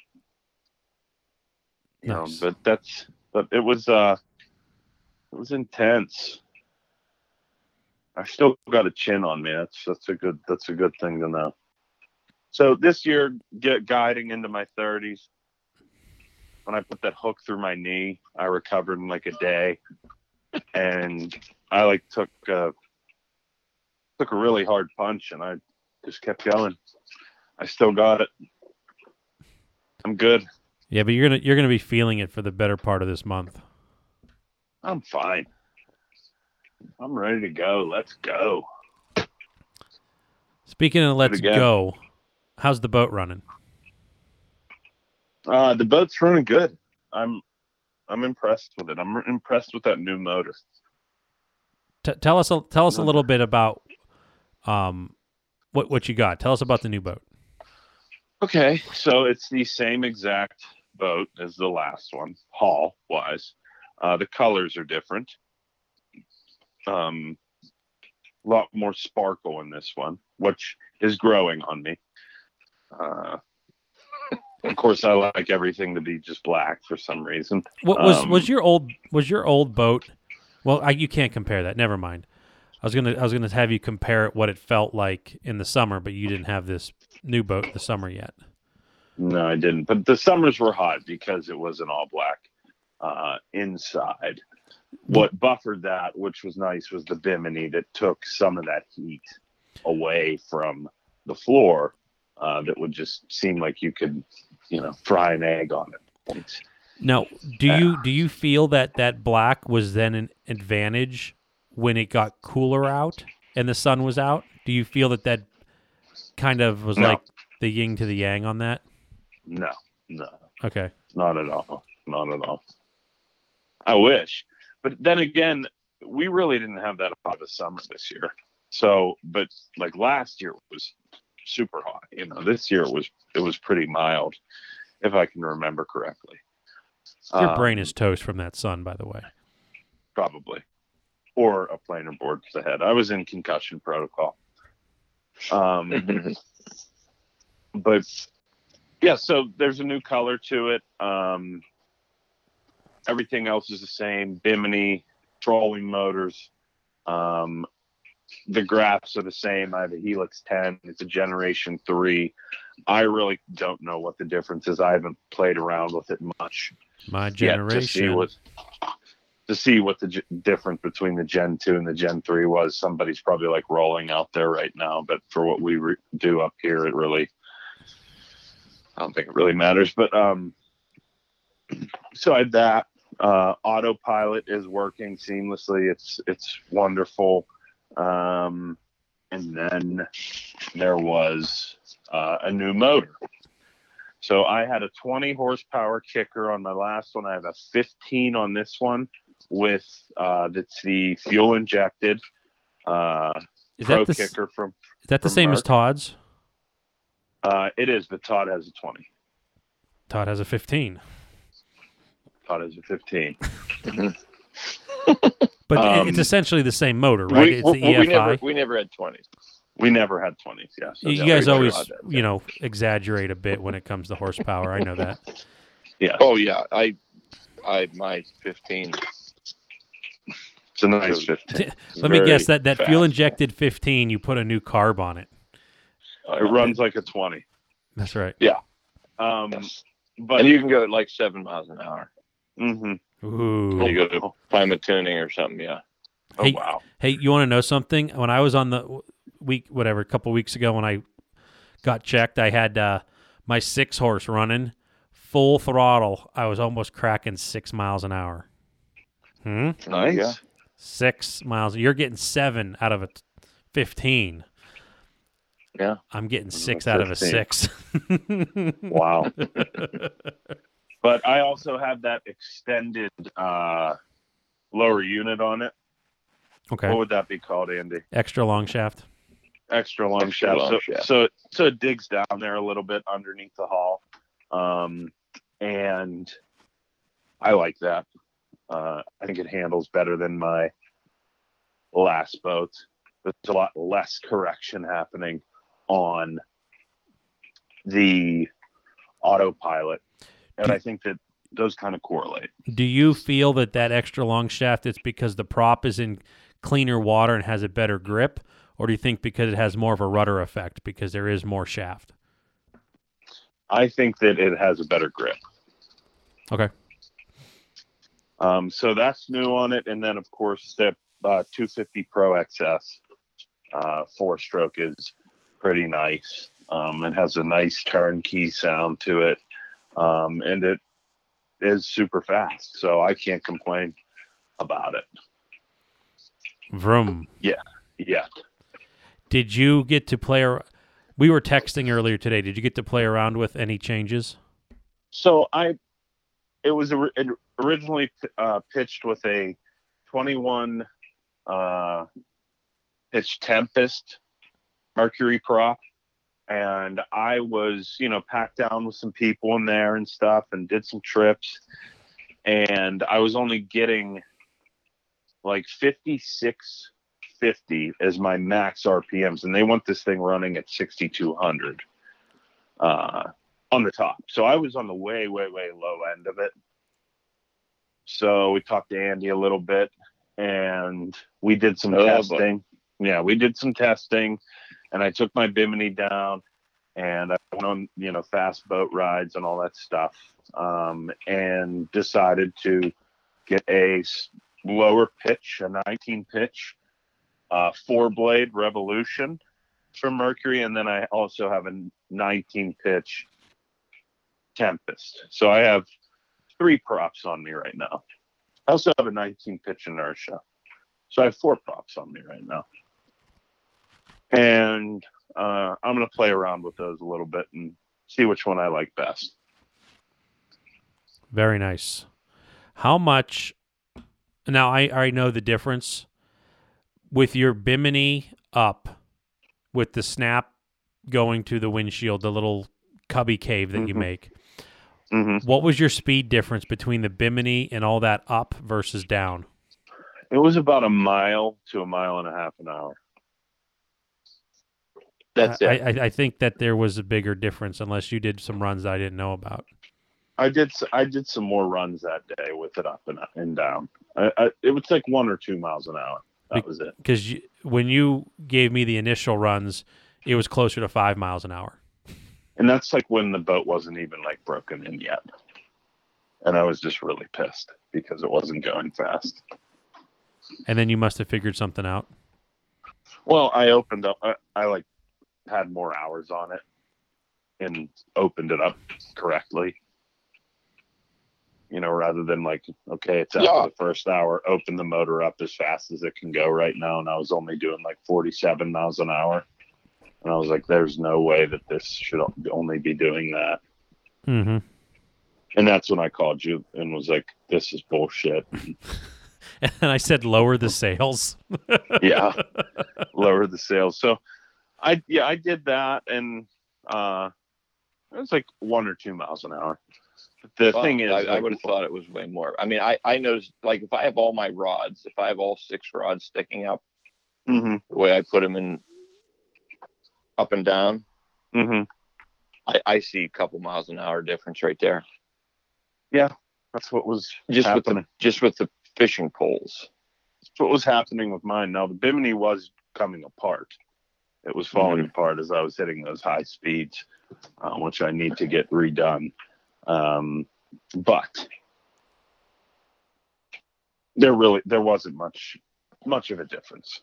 You Nice. know, but that's but it was uh it was intense. I still got a chin on me. That's that's a good that's a good thing to know. So this year, get guiding into my thirties. When I put that hook through my knee, I recovered in like a day, and I like took uh, took a really hard punch, and I just kept going. I still got it. I'm good. Yeah, but you're gonna you're gonna be feeling it for the better part of this month. I'm fine. I'm ready to go. Let's go. Speaking of let's again. go, how's the boat running? Uh, the boat's running good. I'm I'm impressed with it. I'm impressed with that new motor. T- tell us a, tell us a little bit about um what what you got. Tell us about the new boat. Okay, so it's the same exact boat as the last one, hull wise. Uh, the colors are different. Um, a lot more sparkle in this one, which is growing on me. Uh, of course, I like everything to be just black for some reason. What was Um, was your old was your old boat? Well, I, you can't compare that. Never mind. I was gonna I was gonna have you compare it what it felt like in the summer, but you didn't have this new boat the summer yet. No, I didn't. But the summers were hot because it wasn't all black uh, inside. What buffered that, which was nice, was the bimini that took some of that heat away from the floor. Uh, that would just seem like you could, you know, fry an egg on it. It's- Now, do you do you feel that that black was then an advantage when it got cooler out and the sun was out? Do you feel that that kind of was No. like the yin to the yang on that? No, no, Okay. not at all. Not at all. I wish. But then again, we really didn't have that hot of a summer this year. So, but like last year was super hot. You know, this year it was it was pretty mild, if I can remember correctly. Your Um, brain is toast from that sun, by the way. probably, or a planer board to the head. I was in concussion protocol. Um, but yeah, so there's a new color to it. Um, everything else is the same. Bimini, trolling motors. Um, the graphs are the same. I have a Helix 10. It's a Generation 3. I really don't know what the difference is. I haven't played around with it much My yet to see generation. what to see what the difference between the Gen 2 and the Gen 3 was. Somebody's probably like rolling out there right now, but for what we do up here, it really I don't think it really matters. But um, so I had that. Uh, autopilot is working seamlessly. It's it's wonderful. Um, and then there was uh, a new motor. So I had a 20 horsepower kicker on my last one. I have a 15 on this one with uh, that's the fuel injected uh, Is pro that the kicker from. is that the same as Todd's? Uh, it is, but Todd has a 20. Todd has a 15. Todd has a 15. But Um, it's essentially the same motor, right? We, it's the we, we EFI. never we never had twenties. We never had 20s. Yeah. So you yeah, guys always, never had that. you know, exaggerate a bit when it comes to horsepower. I know that. Yeah. Oh yeah, I I my fifteen. It's a nice 15. Let me guess that that fuel injected 15, you put a new carb on it. It runs like a 20. That's right. Yeah. Um, Yes. but and you can go at like seven miles an hour. mhm. Ooh. You go to climate tuning or something. Yeah. Oh, Hey, wow. Hey, you want to know something? When I was on the week, whatever, a couple weeks ago, when I got checked, I had uh, my six horse running full throttle. I was almost cracking six miles an hour. Hmm. Nice. Yeah. Six miles. You're getting seven out of a t- fifteen. Yeah. I'm getting Out of six out of a 15. six. Wow. but I also have that extended uh, lower unit on it. okay. What would that be called, Andy? Extra long shaft. Extra long Extra shaft. long so, shaft. so so it digs down there a little bit underneath the hull, um, and I like that. Uh, I think it handles better than my last boat. There's a lot less correction happening on the autopilot, and I think that those kind of correlate. Do you feel that that extra long shaft it's because the prop is in cleaner water and has a better grip, or do you think because it has more of a rudder effect because there is more shaft? I think that it has a better grip. Okay. Um, so that's new on it, and then of course the uh, 250 Pro XS uh, four stroke is pretty nice. Um, it has a nice turnkey sound to it, um, and it is super fast. So I can't complain about it Vroom. Yeah, yeah. Did you get to play? Ar- we were texting earlier today. Did you get to play around with any changes? So I, it was ori- originally uh, pitched with a 21 uh, pitch Tempest Mercury prop, and I was you know packed down with some people in there and stuff, and did some trips, and I was only getting like 56 50 as my max RPMs, and they want this thing running at 6200. Uh, on the top. So I was on the way, way, way low end of it. So we talked to Andy a little bit and we did some Oh, boy. testing. Yeah, we did some testing and I took my Bimini down and I went on, you know, fast boat rides and all that stuff. Um, and decided to get a lower pitch, a 19 pitch, uh, four blade revolution from Mercury. And then I also have a 19 pitch Tempest. So I have three props on me right now. I also have a 19 pitch Enertia. So I have four props on me right now. And uh, I'm going to play around with those a little bit and see which one I like best. Very nice. How much? Now I I know the difference with your Bimini up, with the snap going to the windshield, the little cubby cave that you Mhm. make. hmm What was your speed difference between the Bimini and all that up versus down? It was about a mile to a mile and a half an hour. That's uh, I, it. I, I think that there was a bigger difference, unless you did some runs that I didn't know about. I did I did some more runs that day with it up and and down. I, I, it was like one or two miles an hour. That was it. Because when you gave me the initial runs, it was closer to five miles an hour. And that's like when the boat wasn't even like broken in yet. And I was just really pissed because it wasn't going fast. And then you must have figured something out. Well, I opened up I, I like had more hours on it and opened it up correctly. You know, rather than like, okay, it's after Yeah. the first hour, open the motor up as fast as it can go right now. And I was only doing like 47 miles an hour. And I was like, there's no way that this should only be doing that. Mm-hmm. And that's when I called you and was like, this is bullshit. And I said, lower the sails. yeah lower the sails so i yeah i did that and uh it was like one or two miles an hour the Well, thing is I, I would have thought it was way more. I mean, I, I noticed like if I have all my rods, if I have all six rods sticking up mhm, the way I put them in up and down, mhm. I, I see a couple miles an hour difference right there. Yeah, that's what was Just with the just with the fishing poles. that's what was happening with mine now the bimini was coming apart it was falling Mm-hmm. apart as i was hitting those high speeds uh, which i need to get redone um but there really there wasn't much much of a difference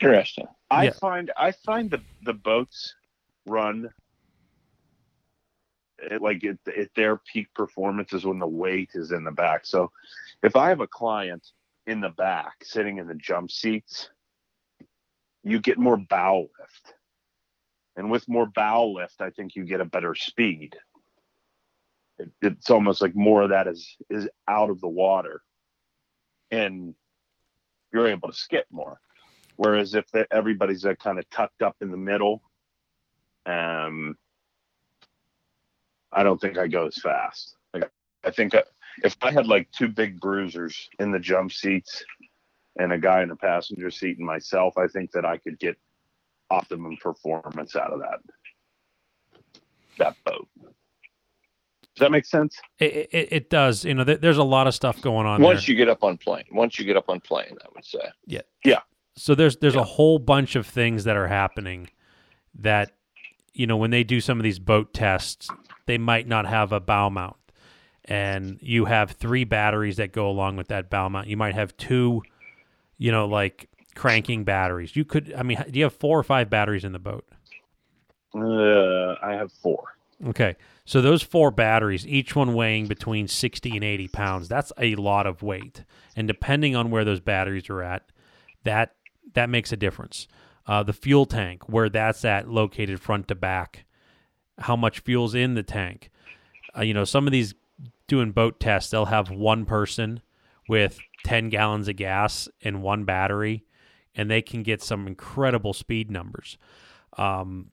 Interesting. I Yeah. find I find the the boats run it, like at, at their peak performance is when the weight is in the back. So if I have a client in the back sitting in the jump seats, you get more bow lift. And with more bow lift, I think you get a better speed. It, it's almost like more of that is is out of the water, and you're able to skip more. Whereas if everybody's uh, kind of tucked up in the middle, um, I don't think I go as fast. Like, I think I, if I had like two big bruisers in the jump seats and a guy in the passenger seat and myself, I think that I could get optimum performance out of that that boat. Does that make sense? It, it, it does. You know, th- there's a lot of stuff going on Once there. you get up on plane, once you get up on plane, I would say. Yeah. Yeah. So there's there's Yeah. a whole bunch of things that are happening that you know when they do some of these boat tests they might not have a bow mount and you have three batteries that go along with that bow mount you might have two you know like cranking batteries. You could i mean do you have four or five batteries in the boat? Uh, I have four. okay. So those four batteries each one weighing between 60 and 80 pounds that's a lot of weight. And depending on where those batteries are at that that makes a difference. Uh, the fuel tank where that's at located front to back how much fuel's in the tank. Uh, you know some of these doing boat tests they'll have one person with 10 gallons of gas and one battery and they can get some incredible speed numbers um,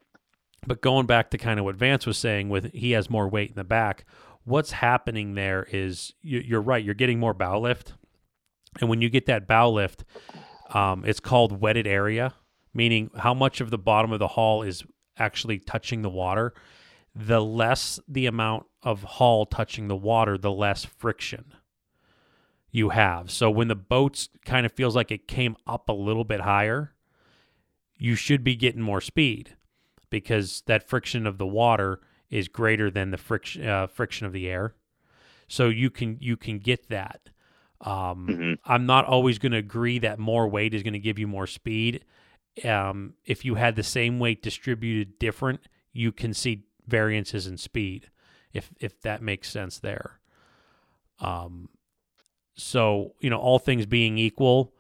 but going back to kind of what Vance was saying, with he has more weight in the back, what's happening there is you, you're right. You're getting more bow lift, and when you get that bow lift, um, it's called wetted area, meaning how much of the bottom of the hull is actually touching the water. the less the amount of hull touching the water, the less friction you have. So when the boats kind of feels like it came up a little bit higher, you should be getting more speed because that friction of the water is greater than the friction uh, friction of the air. So you can you can get that. Um, Mhm. I'm not always going to agree that more weight is going to give you more speed. Um, if you had the same weight distributed different, you can see variances in speed. If if that makes sense there. Um, so you know, all things being equal,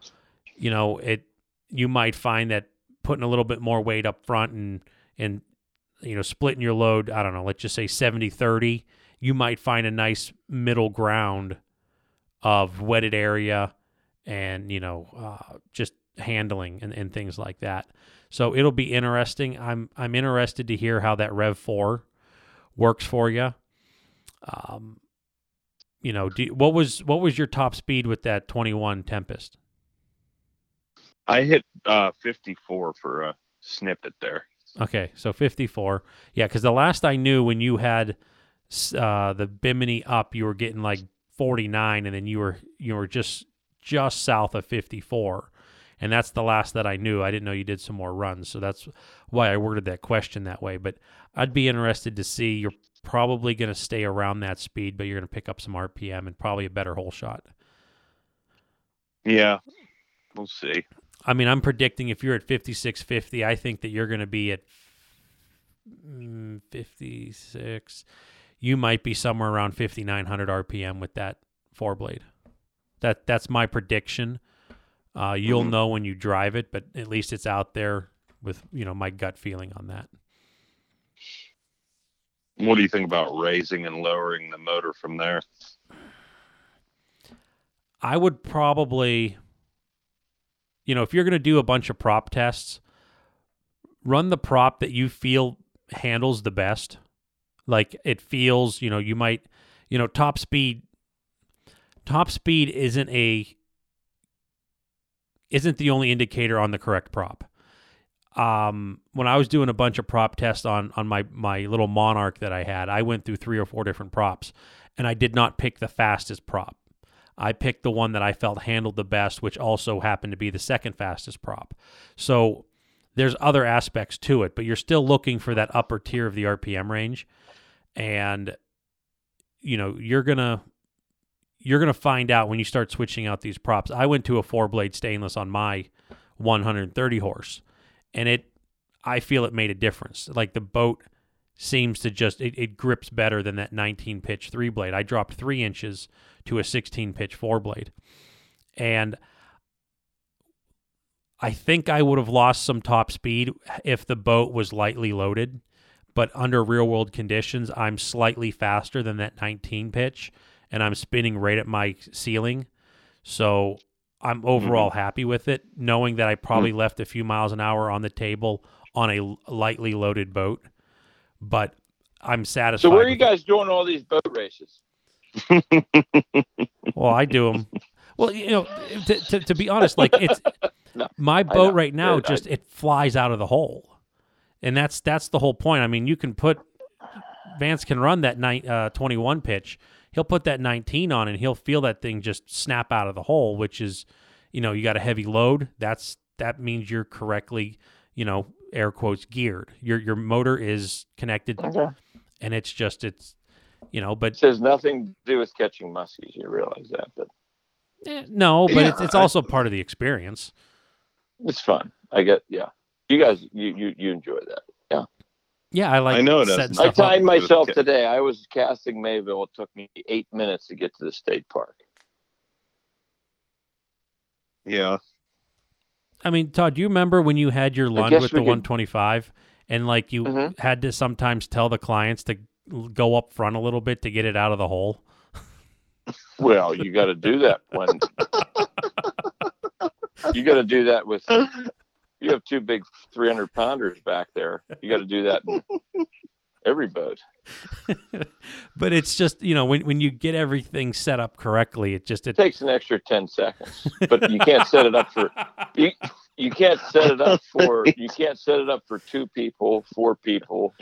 you know, it you might find that putting a little bit more weight up front and and you know splitting your load i don't know let's just say 70 30 you might find a nice middle ground of wetted area and you know uh, just handling and, and things like that. So it'll be interesting. I'm i'm interested to hear how that rev 4 works for you um you know do, what was what was your top speed with that 21 tempest I hit uh, 54 for a snippet there. Okay, so 54. Yeah, because the last I knew when you had uh, the Bimini up, you were getting like 49, and then you were you were just just south of 54, and that's the last that I knew. I didn't know you did some more runs, so that's why I worded that question that way. But I'd be interested to see. You're probably going to stay around that speed, but you're going to pick up some RPM and probably a better hole shot. Yeah, we'll see. I mean, I'm predicting if you're at 5650, I think that you're going to be at mm, 56. You might be somewhere around 5900 RPM with that four blade. That that's my prediction. Uh, you'll Mhm. know when you drive it, but at least it's out there with you know my gut feeling on that. What do you think about raising and lowering the motor from there? I would probably, you know, if you're going to do a bunch of prop tests, run the prop that you feel handles the best. Like it feels, you know, you might, you know, top speed. Top speed isn't a isn't the only indicator on the correct prop. Um, when I was doing a bunch of prop tests on on my my little Monarch that I had, I went through three or four different props, and I did not pick the fastest prop. I picked the one that I felt handled the best, which also happened to be the second fastest prop. So there's other aspects to it, but you're still looking for that upper tier of the RPM range, and you know you're gonna you're gonna find out when you start switching out these props. I went to a four blade stainless on my 130 horse, and it I feel it made a difference. Like the boat seems to just it, it grips better than that 19 pitch three blade. I dropped three inches to a 16 pitch four blade, and I think I would have lost some top speed if the boat was lightly loaded. But under real world conditions, I'm slightly faster than that 19 pitch, and I'm spinning right at my ceiling. So I'm overall happy with it, knowing that I probably left a few miles an hour on the table on a lightly loaded boat. But I'm satisfied. So where are you with it. guys doing all these boat races? Well, I do them. Well, you know, to, to, to be honest, like it's No, my boat right now. Yeah, I- Just it flies out of the hole, and that's that's the whole point. I mean, you can put Vance can run that nine, uh, 21 pitch. He'll put that 19 on, and he'll feel that thing just snap out of the hole. Which is, you know, you got a heavy load. That's that means you're correctly, you know, air quotes geared. Your your motor is connected, Okay. and it's just it's, you know, but It says nothing to do with catching muskies. You realize that, but Eh, no, but Yeah, it's it's I- also part of the experience. it's fun. I get, yeah. You guys, you you, you enjoy that. Yeah, I like. I know it. I stuff up. timed myself today. I was casting Mayville. It took me eight minutes to get to the state park. Yeah. I mean, Todd, do you remember when you had your lunch with the could- 125, and like you Mhm. had to sometimes tell the clients to go up front a little bit to get it out of the hole? Well, you got to do that when you got to do that with. You have two big 300 pounders back there. You got to do that in every boat. but it's just you know when when you get everything set up correctly, it just It it. takes an extra 10 seconds, but you can't set it up for you, you can't set it up for you can't set it up for two people, four people.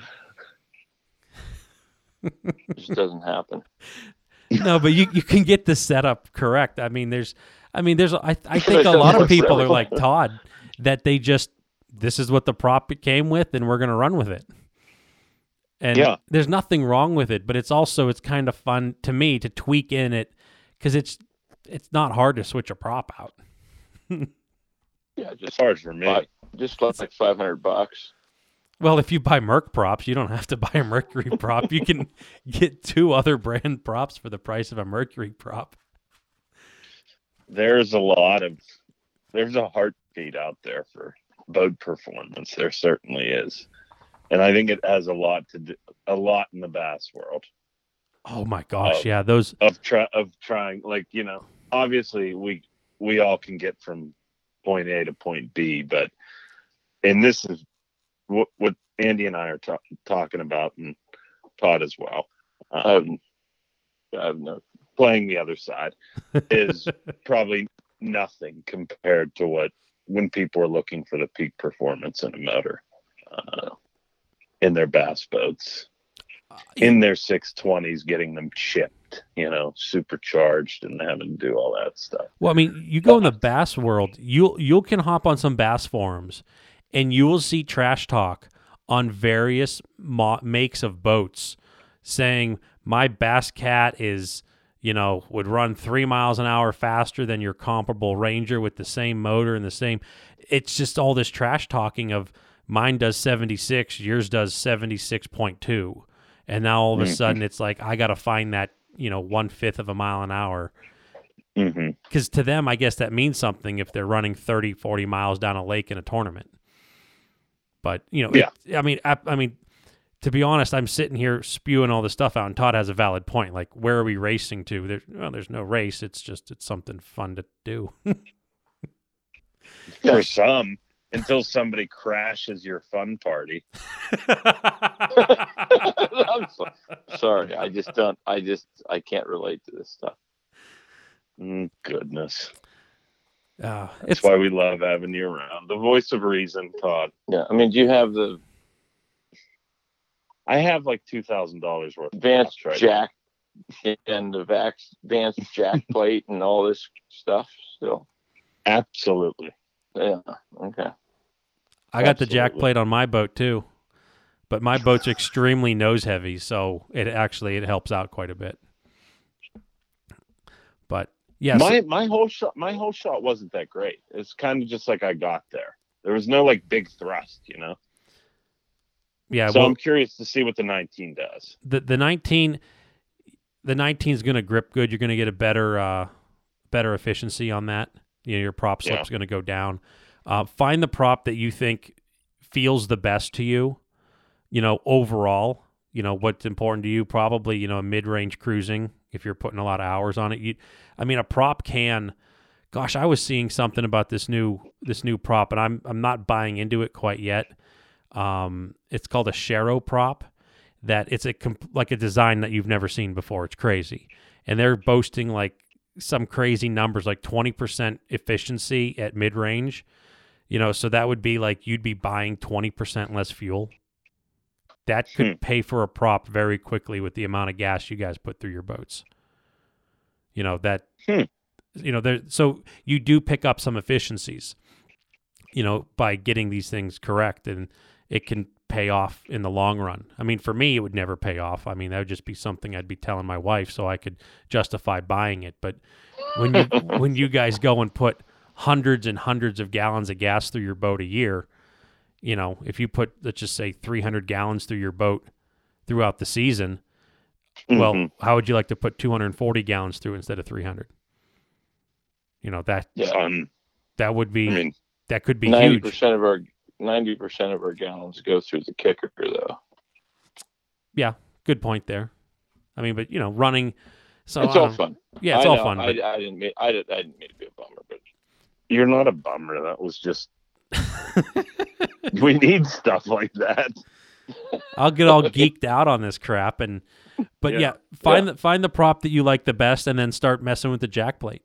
It just doesn't happen. no, but you, you can get the setup correct. I mean, there's, I mean, there's, I, I think a lot of people are like Todd that they just, this is what the prop came with and we're going to run with it. And Yeah. there's nothing wrong with it, but it's also, it's kind of fun to me to tweak in it because it's, it's not hard to switch a prop out. Yeah, just far as for me, Right. just like five hundred bucks. Well, if you buy Merc props, you don't have to buy a Mercury prop. You can get two other brand props for the price of a Mercury prop. there's a lot of there's a out there for boat performance. There certainly is, and I think it has a lot to do, a lot in the bass world Oh my gosh, Oh. yeah, those of try of trying like you know obviously we we all can get from point A to point B, but and this is what what Andy and I are ta- talking about and Todd as well. Um, no. playing the other side is probably nothing compared to what when people are looking for the peak performance in a motor uh, in their bass boats in their 620s getting them chipped you know supercharged and having to do all that stuff. Well, I mean, you go in the bass world, you you can hop on some bass forums, and you will see trash talk on various mo- makes of boats, saying my bass cat is, you know, would run three miles an hour faster than your comparable Ranger with the same motor and the same. It's just all this trash talking of mine does seventy six, yours does seventy six point two, and now all of a Mhm. sudden it's like I got to find that you know one fifth of a mile an hour because to them i guess that means something if they're running 30 40 miles down a lake in a tournament but you know Yeah. it- i mean I, I mean to be honest i'm sitting here spewing all this stuff out and todd has a valid point like where are we racing to there's well there's no race it's just it's something fun to do for some until somebody crashes your fun party I'm so, sorry. I just don't. I just. I can't relate to this stuff. Mm, goodness uh, that's it's why we love having you around the voice of reason todd Yeah. I mean, do you have the i have like $2000 worth of advanced props now. jack and the vax advanced jack plate and all this stuff still? absolutely Yeah. Okay. i got the jack plate on my boat too but my boat's extremely nose heavy so it actually it helps out quite a bit but yeah so- my my whole shot my whole shot wasn't that great. It's kind of just like I got there. There was no like big thrust, you know. Yeah so well, I'm curious to see what the 19 does. the the 19 the 19 is going to grip good. You're going to get a better uh better efficiency on that. You know your prop Yeah. slip's going to go down. Uh find the prop that you think feels the best to you you know overall. You know what's important to you probably you know mid-range cruising if you're putting a lot of hours on it. You i mean a prop can gosh i was seeing something about this new this new prop and i'm i'm not buying into it quite yet um it's called a Sharrow prop that it's a comp- like a design that you've never seen before. It's crazy. And they're boasting like some crazy numbers like 20% efficiency at mid-range. You know so that would be like you'd be buying 20% less fuel. That could Hmm. pay for a prop very quickly with the amount of gas you guys put through your boats. You know that Hmm. you know there so you do pick up some efficiencies you know by getting these things correct. And it can pay off in the long run i mean for me it would never pay off i mean that would just be something i'd be telling my wife so i could justify buying it but when you when you guys go and put hundreds and hundreds of gallons of gas through your boat a year you know if you put let's just say 300 gallons through your boat throughout the season well Mhm. how would you like to put 240 gallons through instead of 300 you know that Yeah. Um, that would be I mean, that could be Ninety huge percent of our ninety percent of our gallons go through the kicker, though. yeah good point there i mean but you know running so it's all um, fun. yeah it's I all know, fun I, but- I didn't mean. I, did, I didn't mean to be a bummer, but you're not a bummer. That was just we need stuff like that. I'll get all geeked out on this crap and but yeah, Yeah. find the find the prop that you like the best and then start messing with the jack plate.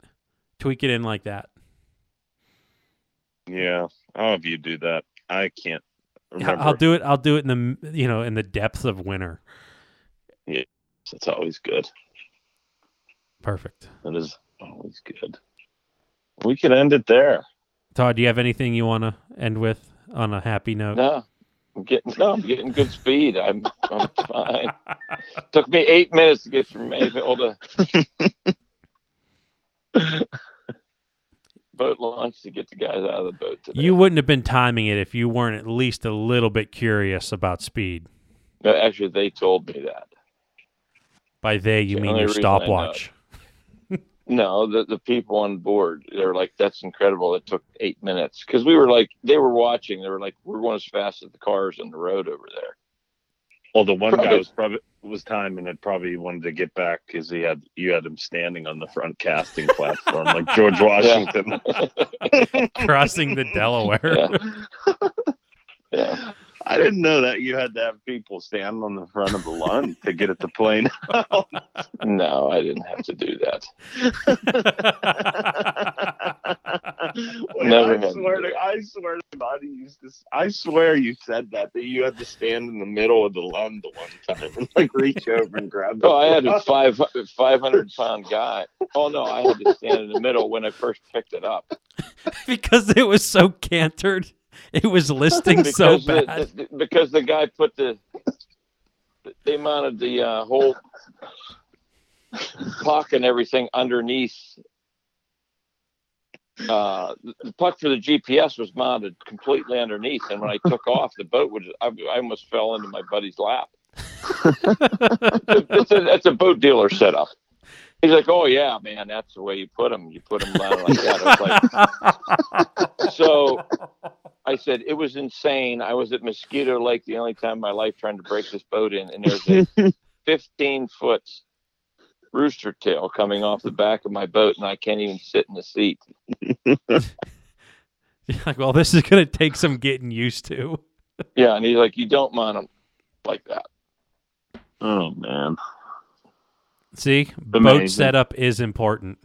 Tweak it in like that. Yeah, I'll have you do that. I can't remember. I'll do it I'll do it in the you know in the depths of winter. That's always good. Perfect. That is always good. We could end it there. Todd, do you have anything you want to end with on a happy note? No, I'm getting no, I'm getting good speed. I'm I'm fine. Took me eight minutes to get from Mayville to boat launch to get the guys out of the boat today. You wouldn't have been timing it if you weren't at least a little bit curious about speed. No, actually, they told me that. By they, you The mean your reason I know stopwatch. No, the the people on board, they're like, "That's incredible! It took eight minutes." Because we were like, they were watching. They were like, "We're going as fast as the cars on the road over there." Well, the one guy was probably was time and it. Probably wanted to get back because he had you had him standing on the front casting platform like George Washington. Crossing the Delaware. Yeah. Yeah, I didn't know that you had to have people stand on the front of the lawn to get at the plane. no, I didn't have to do that. Wait, Never I swear do to. I swear to God, you used to. I swear you said that that you had to stand in the middle of the lawn the one time and like reach over and grab. The Oh, I had a five five hundred pound guy. Oh no, I had to stand in the middle when I first picked it up because it was so cantered. It was listing so because the, bad. the- because the guy put the they mounted the uh, whole puck and everything underneath. Uh, the puck for the GPS was mounted completely underneath, and when I took off, the boat would I, almost fell into my buddy's lap. it's a, that's a boat dealer setup. He's like, "Oh yeah, man, that's the way you put them. You put them down like that." Like, so I said it was insane. I was at Mosquito Lake the only time in my life trying to break this boat in, and there's a 15 foot rooster tail coming off the back of my boat, and I can't even sit in the seat. like, well, this is going to take some getting used to. Yeah, and he's like, "You don't mount them like that." Oh man. See, boat setup is important.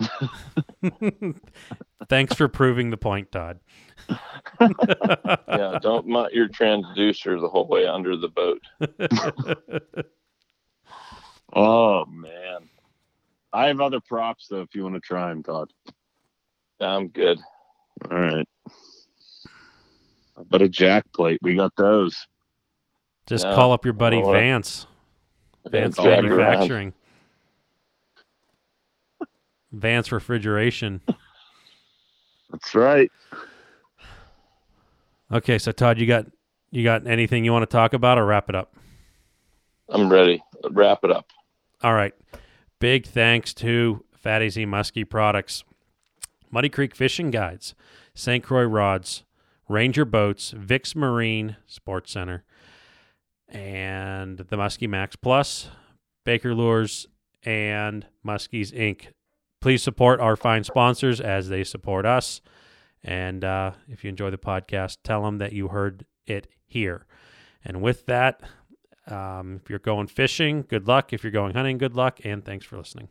Thanks for proving the point, Todd. Yeah, don't mount your transducer the whole way under the boat. Oh man. I have other props though if you want to try them, Todd. I'm good. All right. But a jack plate, we got those. Just Yeah. call up your buddy Well, Vance. Vance Manufacturing. Vance Refrigeration. That's right. Okay, so Todd, you got you got anything you want to talk about or wrap it up? I'm ready. Wrap it up. All right. Big thanks to Fat AZ Muskie Products, Muddy Creek Fishing Guides, St. Croix Rods, Ranger Boats, Vix Marine Sports Center, and the Muskie Max Plus, Baker Lures, and Muskies Inc. Please support our fine sponsors as they support us. And uh, if you enjoy the podcast, tell them that you heard it here. And with that, um, if you're going fishing, good luck. If you're going hunting, good luck. And thanks for listening.